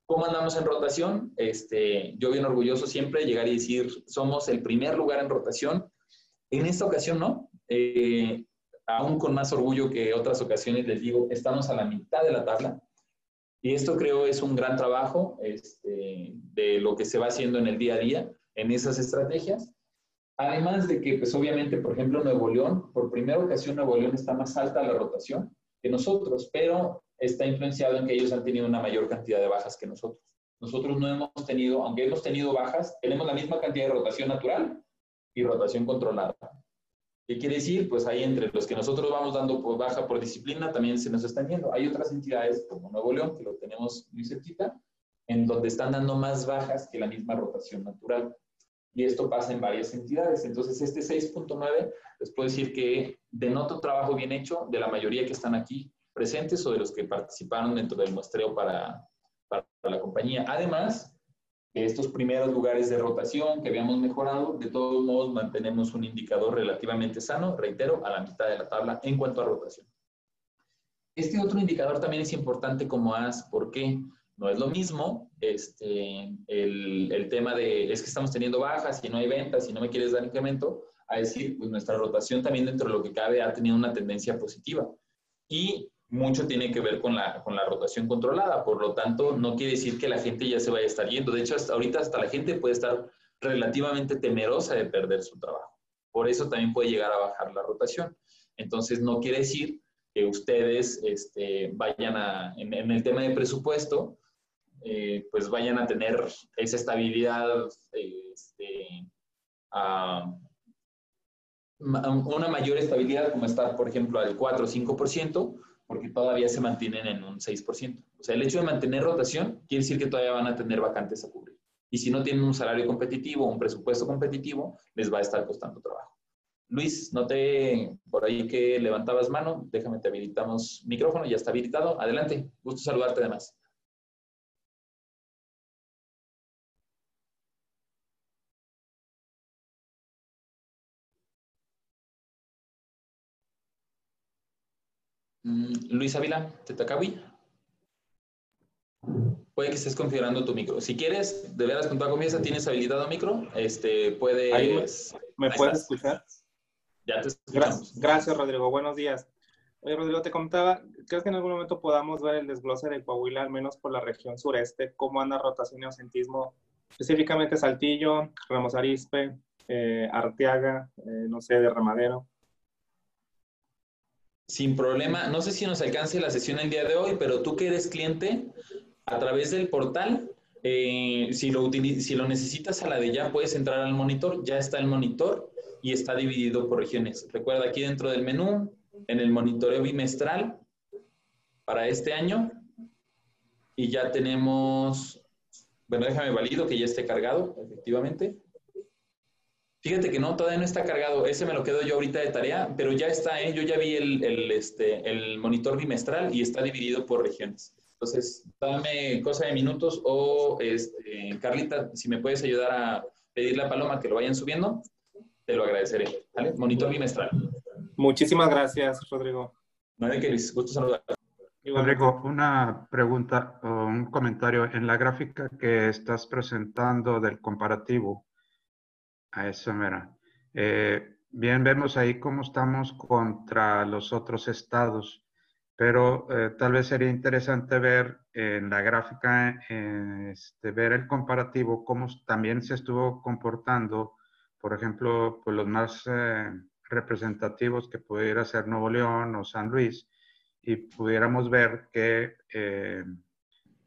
¿Cómo andamos en rotación? Este, yo bien orgulloso siempre llegar y decir, somos el primer lugar en rotación. En esta ocasión no. Eh, aún con más orgullo que otras ocasiones les digo, estamos a la mitad de la tabla. Y esto creo es un gran trabajo este, de lo que se va haciendo en el día a día en esas estrategias. Además de que, pues obviamente, por ejemplo, Nuevo León, por primera ocasión Nuevo León está más alta la rotación que nosotros, pero está influenciado en que ellos han tenido una mayor cantidad de bajas que nosotros. Nosotros no hemos tenido, aunque hemos tenido bajas, tenemos la misma cantidad de rotación natural y rotación controlada. ¿Qué quiere decir? Pues ahí entre los que nosotros vamos dando por baja por disciplina también se nos están yendo. Hay otras entidades como Nuevo León, que lo tenemos muy cerquita, en donde están dando más bajas que la misma rotación natural. Y esto pasa en varias entidades. Entonces, este 6.9 les puedo decir que denota trabajo bien hecho de la mayoría que están aquí presentes o de los que participaron dentro del muestreo para, para la compañía. Además, estos primeros lugares de rotación que habíamos mejorado, de todos modos mantenemos un indicador relativamente sano, reitero, a la mitad de la tabla en cuanto a rotación. Este otro indicador también es importante como AS, ¿por qué? No es lo mismo este, el, el, tema de es que estamos teniendo bajas y no hay ventas y no me quieres dar incremento, a decir, pues nuestra rotación también dentro de lo que cabe ha tenido una tendencia positiva. Y mucho tiene que ver con la, con la rotación controlada. Por lo tanto, no quiere decir que la gente ya se vaya a estar yendo. De hecho, hasta ahorita hasta la gente puede estar relativamente temerosa de perder su trabajo. Por eso también puede llegar a bajar la rotación. Entonces, no quiere decir que ustedes este, vayan a, en, el tema de presupuesto, eh, pues vayan a tener esa estabilidad este, una mayor estabilidad, como estar, por ejemplo, al 4 o 5%, porque todavía se mantienen en un 6%. O sea, el hecho de mantener rotación quiere decir que todavía van a tener vacantes a cubrir. Y si no tienen un salario competitivo, un presupuesto competitivo, les va a estar costando trabajo. Luis, noté por ahí que levantabas mano. Déjame, te habilitamos micrófono. Ya está habilitado. Adelante. Gusto saludarte además. Luis Ávila, ¿te Tetacawi. Puede que estés configurando tu micro. Si quieres, de veras con toda confianza, tienes habilitado micro, este, puedes... ¿Me, puedes escuchar? Ya te escuchamos. Gracias, Rodrigo. Buenos días. Oye, Rodrigo, te comentaba, ¿crees que en algún momento podamos ver el desglose de Coahuila, al menos por la región sureste, cómo anda rotación y ausentismo, específicamente Saltillo, Ramos Arispe, eh, Arteaga, eh, no sé, de Ramadero? Sin problema. No sé si nos alcance la sesión el día de hoy, pero tú que eres cliente, a través del portal, eh, si, lo si lo necesitas a la de ya, puedes entrar al monitor. Ya está el monitor y está dividido por regiones. Recuerda aquí dentro del menú, en el monitoreo bimestral para este año. Y ya tenemos, bueno, déjame valido que ya esté cargado, efectivamente. Fíjate que no, todavía no está cargado. Ese me lo quedo yo ahorita de tarea, pero ya está, ¿eh? Yo ya vi el, este, el monitor bimestral y está dividido por regiones. Entonces, dame cosa de minutos o, este, Carlita, si me puedes ayudar a pedirle a Paloma que lo vayan subiendo, te lo agradeceré. ¿Vale? Monitor bimestral. Muchísimas gracias, Rodrigo. No hay que gusto saludar. Rodrigo, una pregunta o un comentario. En la gráfica que estás presentando del comparativo, a eso mira. Eh, bien, vemos ahí cómo estamos contra los otros estados, pero eh, tal vez sería interesante ver en la gráfica, este, ver el comparativo, cómo también se estuvo comportando, por ejemplo, pues los más eh, representativos que pudiera ser Nuevo León o San Luis, y pudiéramos ver que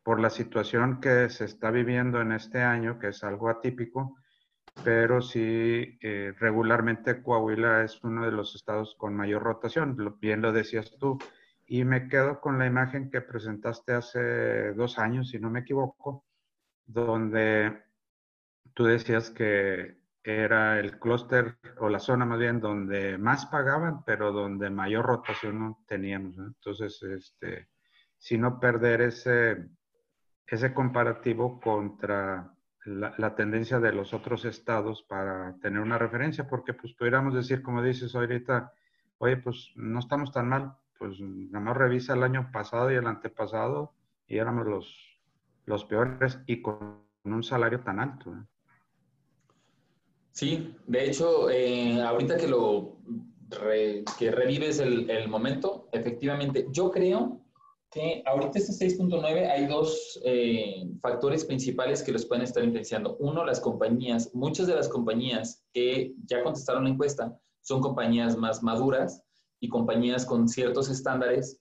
por la situación que se está viviendo en este año, que es algo atípico, pero sí eh, regularmente Coahuila es uno de los estados con mayor rotación, bien lo decías tú. Y me quedo con la imagen que presentaste hace dos años, si no me equivoco, donde tú decías que era el clúster o la zona más bien donde más pagaban, pero donde mayor rotación no teníamos. Entonces, este, si no perder ese, ese comparativo contra la, tendencia de los otros estados para tener una referencia, porque pues pudiéramos decir, como dices ahorita, oye, pues no estamos tan mal, pues nada más revisa el año pasado y el antepasado y éramos los, los peores y con un salario tan alto. Sí, de hecho, eh, ahorita que lo que revives el, el momento, efectivamente, yo creo que ahorita este 6.9 hay dos eh, factores principales que los pueden estar influenciando. Uno, las compañías. Muchas de las compañías que ya contestaron la encuesta son compañías más maduras y compañías con ciertos estándares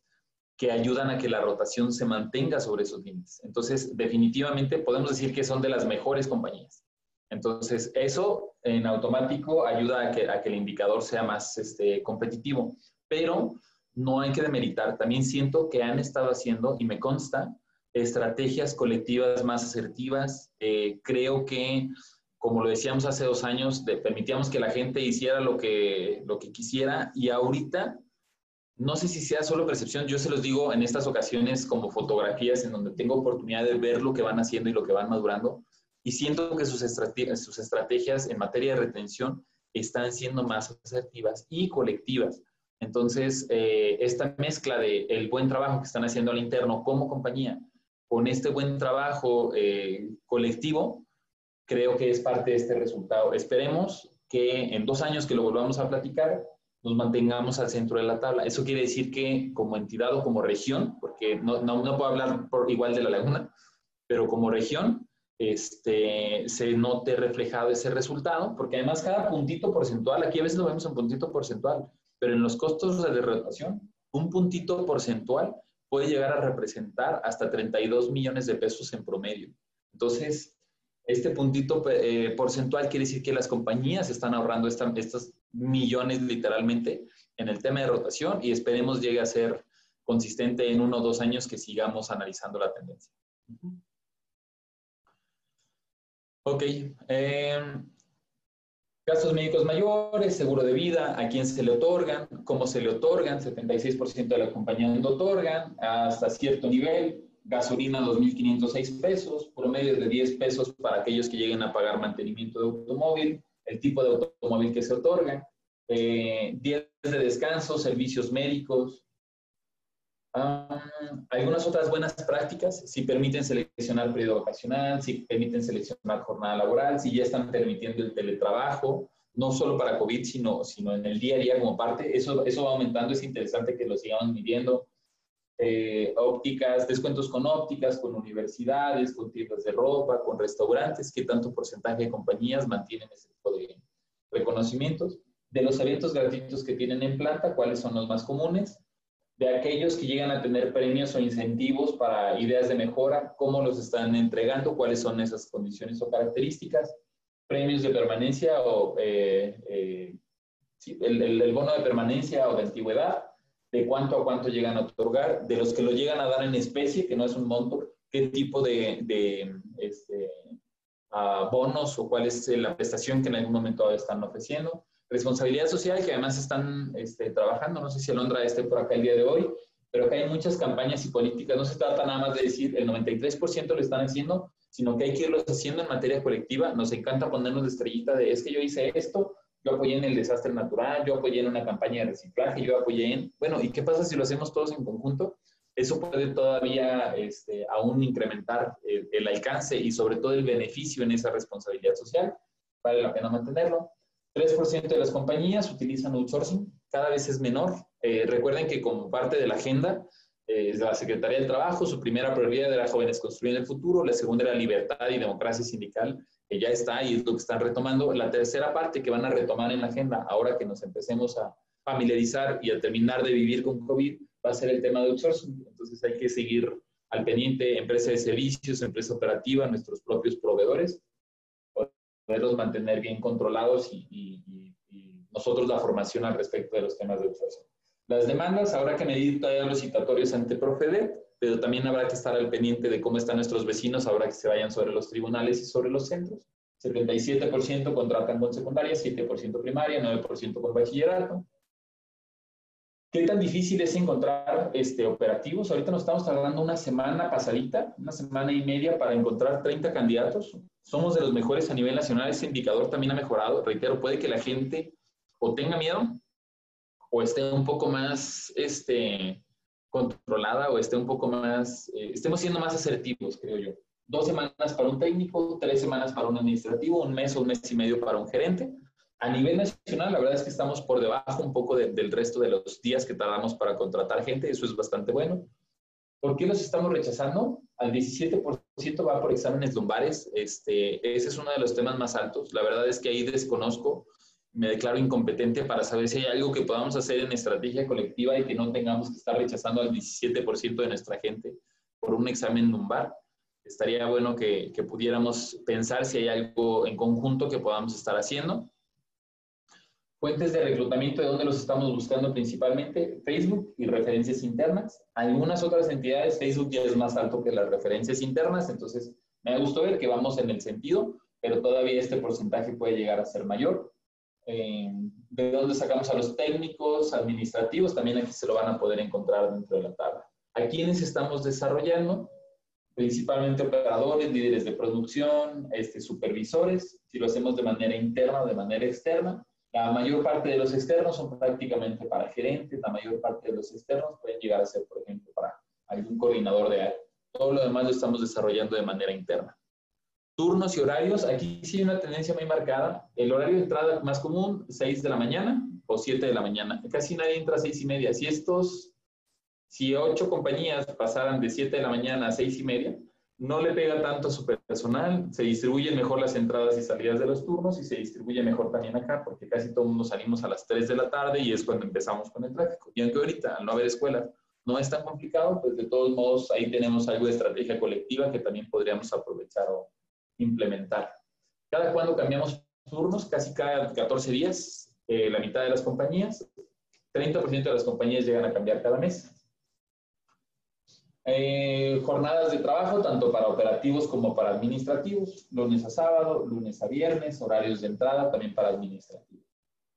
que ayudan a que la rotación se mantenga sobre esos límites. Entonces, definitivamente podemos decir que son de las mejores compañías. Entonces, eso en automático ayuda a que, a que el indicador sea más este, competitivo. Pero no hay que demeritar. También siento que han estado haciendo, y me consta, estrategias colectivas más asertivas. Eh, creo que, como lo decíamos hace dos años, permitíamos que la gente hiciera lo que, lo que quisiera y ahorita, no sé si sea solo percepción, yo se los digo en estas ocasiones como fotografías en donde tengo oportunidad de ver lo que van haciendo y lo que van madurando y siento que sus, sus estrategias en materia de retención están siendo más asertivas y colectivas. Entonces, eh, esta mezcla de el buen trabajo que están haciendo al interno como compañía con este buen trabajo eh, colectivo, creo que es parte de este resultado. Esperemos que en dos años que lo volvamos a platicar, nos mantengamos al centro de la tabla. Eso quiere decir que como entidad o como región, porque no, no, no puedo hablar por igual de la laguna, pero como región, este, se note reflejado ese resultado, porque además cada puntito porcentual, aquí a veces lo vemos en puntito porcentual, pero en los costos de rotación, un puntito porcentual puede llegar a representar hasta 32 millones de pesos en promedio. Entonces, Este puntito eh, porcentual quiere decir que las compañías están ahorrando estos millones literalmente en el tema de rotación y esperemos llegue a ser consistente en uno o dos años que sigamos analizando la tendencia. Ok. Eh, gastos médicos mayores, seguro de vida, a quién se le otorgan, cómo se le otorgan, 76% de la compañía no otorgan, hasta cierto nivel, gasolina 2.506 pesos, promedio de 10 pesos para aquellos que lleguen a pagar mantenimiento de automóvil, el tipo de automóvil que se otorga, eh, días de descanso, servicios médicos, Ah, algunas otras buenas prácticas, si permiten seleccionar periodo vacacional, si permiten seleccionar jornada laboral, si ya están permitiendo el teletrabajo, no solo para COVID, sino, sino en el día a día como parte, eso, eso va aumentando, es interesante que lo sigamos midiendo. Eh, ópticas, descuentos con ópticas, con universidades, con tiendas de ropa, con restaurantes, qué tanto porcentaje de compañías mantienen ese tipo de reconocimientos. De los eventos gratuitos que tienen en planta, cuáles son los más comunes de aquellos que llegan a tener premios o incentivos para ideas de mejora, cómo los están entregando, cuáles son esas condiciones o características, premios de permanencia o eh, eh, el, bono de permanencia o de antigüedad, de cuánto a cuánto llegan a otorgar, de los que lo llegan a dar en especie, que no es un monto, qué tipo de, este, bonos o cuál es la prestación que en algún momento están ofreciendo, responsabilidad social que además están este, trabajando. No sé si Alondra esté por acá el día de hoy, pero que hay muchas campañas y políticas. No se trata nada más de decir el 93% lo están haciendo, sino que hay que irlos haciendo en materia colectiva. Nos encanta ponernos de estrellita de es que yo hice esto, yo apoyé en el desastre natural, yo apoyé en una campaña de reciclaje, yo apoyé en... Bueno, ¿y qué pasa si lo hacemos todos en conjunto? Eso puede todavía este, aún incrementar el, el alcance y sobre todo el beneficio en esa responsabilidad social. Vale la pena mantenerlo. 3% de las compañías utilizan outsourcing, cada vez es menor. Eh, recuerden que como parte de la agenda eh, de la Secretaría del Trabajo, su primera prioridad era jóvenes construyendo el futuro, la segunda era libertad y democracia sindical, que ya está y es lo que están retomando. La tercera parte que van a retomar en la agenda, ahora que nos empecemos a familiarizar y a terminar de vivir con COVID, va a ser el tema de outsourcing. Entonces hay que seguir al pendiente, empresa de servicios, empresa operativa, nuestros propios proveedores, poderlos mantener bien controlados y, nosotros la formación al respecto de los temas de outsourcing. Las demandas, habrá que medir todavía los citatorios ante Profedet, pero también habrá que estar al pendiente de cómo están nuestros vecinos, habrá que se vayan sobre los tribunales y sobre los centros. 77% contratan con secundaria, 7% primaria, 9% con bachillerato. ¿Qué tan difícil es encontrar este, operativos? Ahorita nos estamos tardando una semana pasadita, una semana y media para encontrar 30 candidatos somos de los mejores a nivel nacional, ese indicador también ha mejorado. Reitero, puede que la gente o tenga miedo o esté un poco más este, controlada o esté un poco más, eh, estemos siendo más asertivos, creo yo. Dos semanas para un técnico, tres semanas para un administrativo, un mes o un mes y medio para un gerente. A nivel nacional, la verdad es que estamos por debajo un poco del resto de los días que tardamos para contratar gente, eso es bastante bueno. ¿Por qué los estamos rechazando? Al 17% va por exámenes lumbares. Este, ese es uno de los temas más altos. La verdad es que ahí desconozco, me declaro incompetente para saber si hay algo que podamos hacer en estrategia colectiva y que no tengamos que estar rechazando al 17% de nuestra gente por un examen lumbar. Estaría bueno que, que pudiéramos pensar si hay algo en conjunto que podamos estar haciendo. Fuentes de reclutamiento, ¿de dónde los estamos buscando principalmente? Facebook y referencias internas. Algunas otras entidades, Facebook ya es más alto que las referencias internas, entonces me gustó ver que vamos en el sentido, pero todavía este porcentaje puede llegar a ser mayor. Eh, ¿De dónde sacamos a los técnicos, administrativos? También aquí se lo van a poder encontrar dentro de la tabla. ¿A quiénes estamos desarrollando? Principalmente operadores, líderes de producción, este, supervisores, si lo hacemos de manera interna o de manera externa la mayor parte de los externos son prácticamente para gerentes, la mayor parte de los externos pueden llegar a ser, por ejemplo, para algún coordinador de área. Todo lo demás lo estamos desarrollando de manera interna. Turnos y horarios, aquí sí hay una tendencia muy marcada. El horario de entrada más común, 6 de la mañana o 7 de la mañana. Casi nadie entra a 6 y media. Si estos, si ocho compañías pasaran de 7 de la mañana a 6 y media, no le pega tanto a su personal, se distribuyen mejor las entradas y salidas de los turnos y se distribuye mejor también acá, porque casi todo el mundo salimos a las 3 de la tarde y es cuando empezamos con el tráfico. Y aunque ahorita, al no haber escuela, no es tan complicado, pues de todos modos ahí tenemos algo de estrategia colectiva que también podríamos aprovechar o, implementar. Cada cuando cambiamos turnos, casi cada 14 días, eh, la mitad de las compañías, 30% de las compañías llegan a cambiar cada mes. Eh, jornadas de trabajo, tanto para operativos como para administrativos, lunes a sábado, lunes a viernes, horarios de entrada también para administrativos.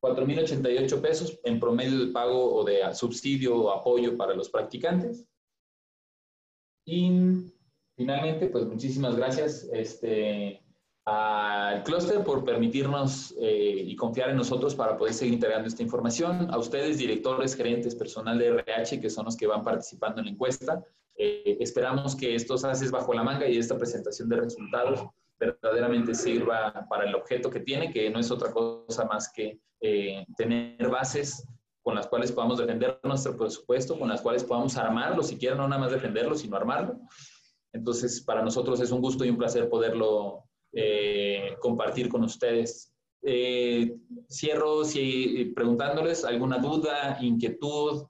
4.088 pesos en promedio de pago o de subsidio o apoyo para los practicantes. Y finalmente, pues muchísimas gracias este, al clúster por permitirnos eh, y confiar en nosotros para poder seguir integrando esta información. A ustedes, directores, gerentes, personal de RH, que son los que van participando en la encuesta. Eh, esperamos que estos haces bajo la manga y esta presentación de resultados verdaderamente sirva para el objeto que tiene, que no es otra cosa más que eh, tener bases con las cuales podamos defender nuestro presupuesto, con las cuales podamos armarlo, siquiera no nada más defenderlo, sino armarlo. Entonces, para nosotros es un gusto y un placer poderlo eh, compartir con ustedes. Eh, cierro si, preguntándoles alguna duda, inquietud,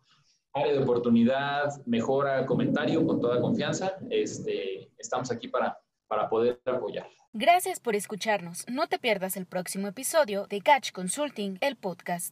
área de oportunidad, mejora, comentario, con toda confianza. Este, estamos aquí para, para poder apoyar. Gracias por escucharnos. No te pierdas el próximo episodio de Catch Consulting, el podcast.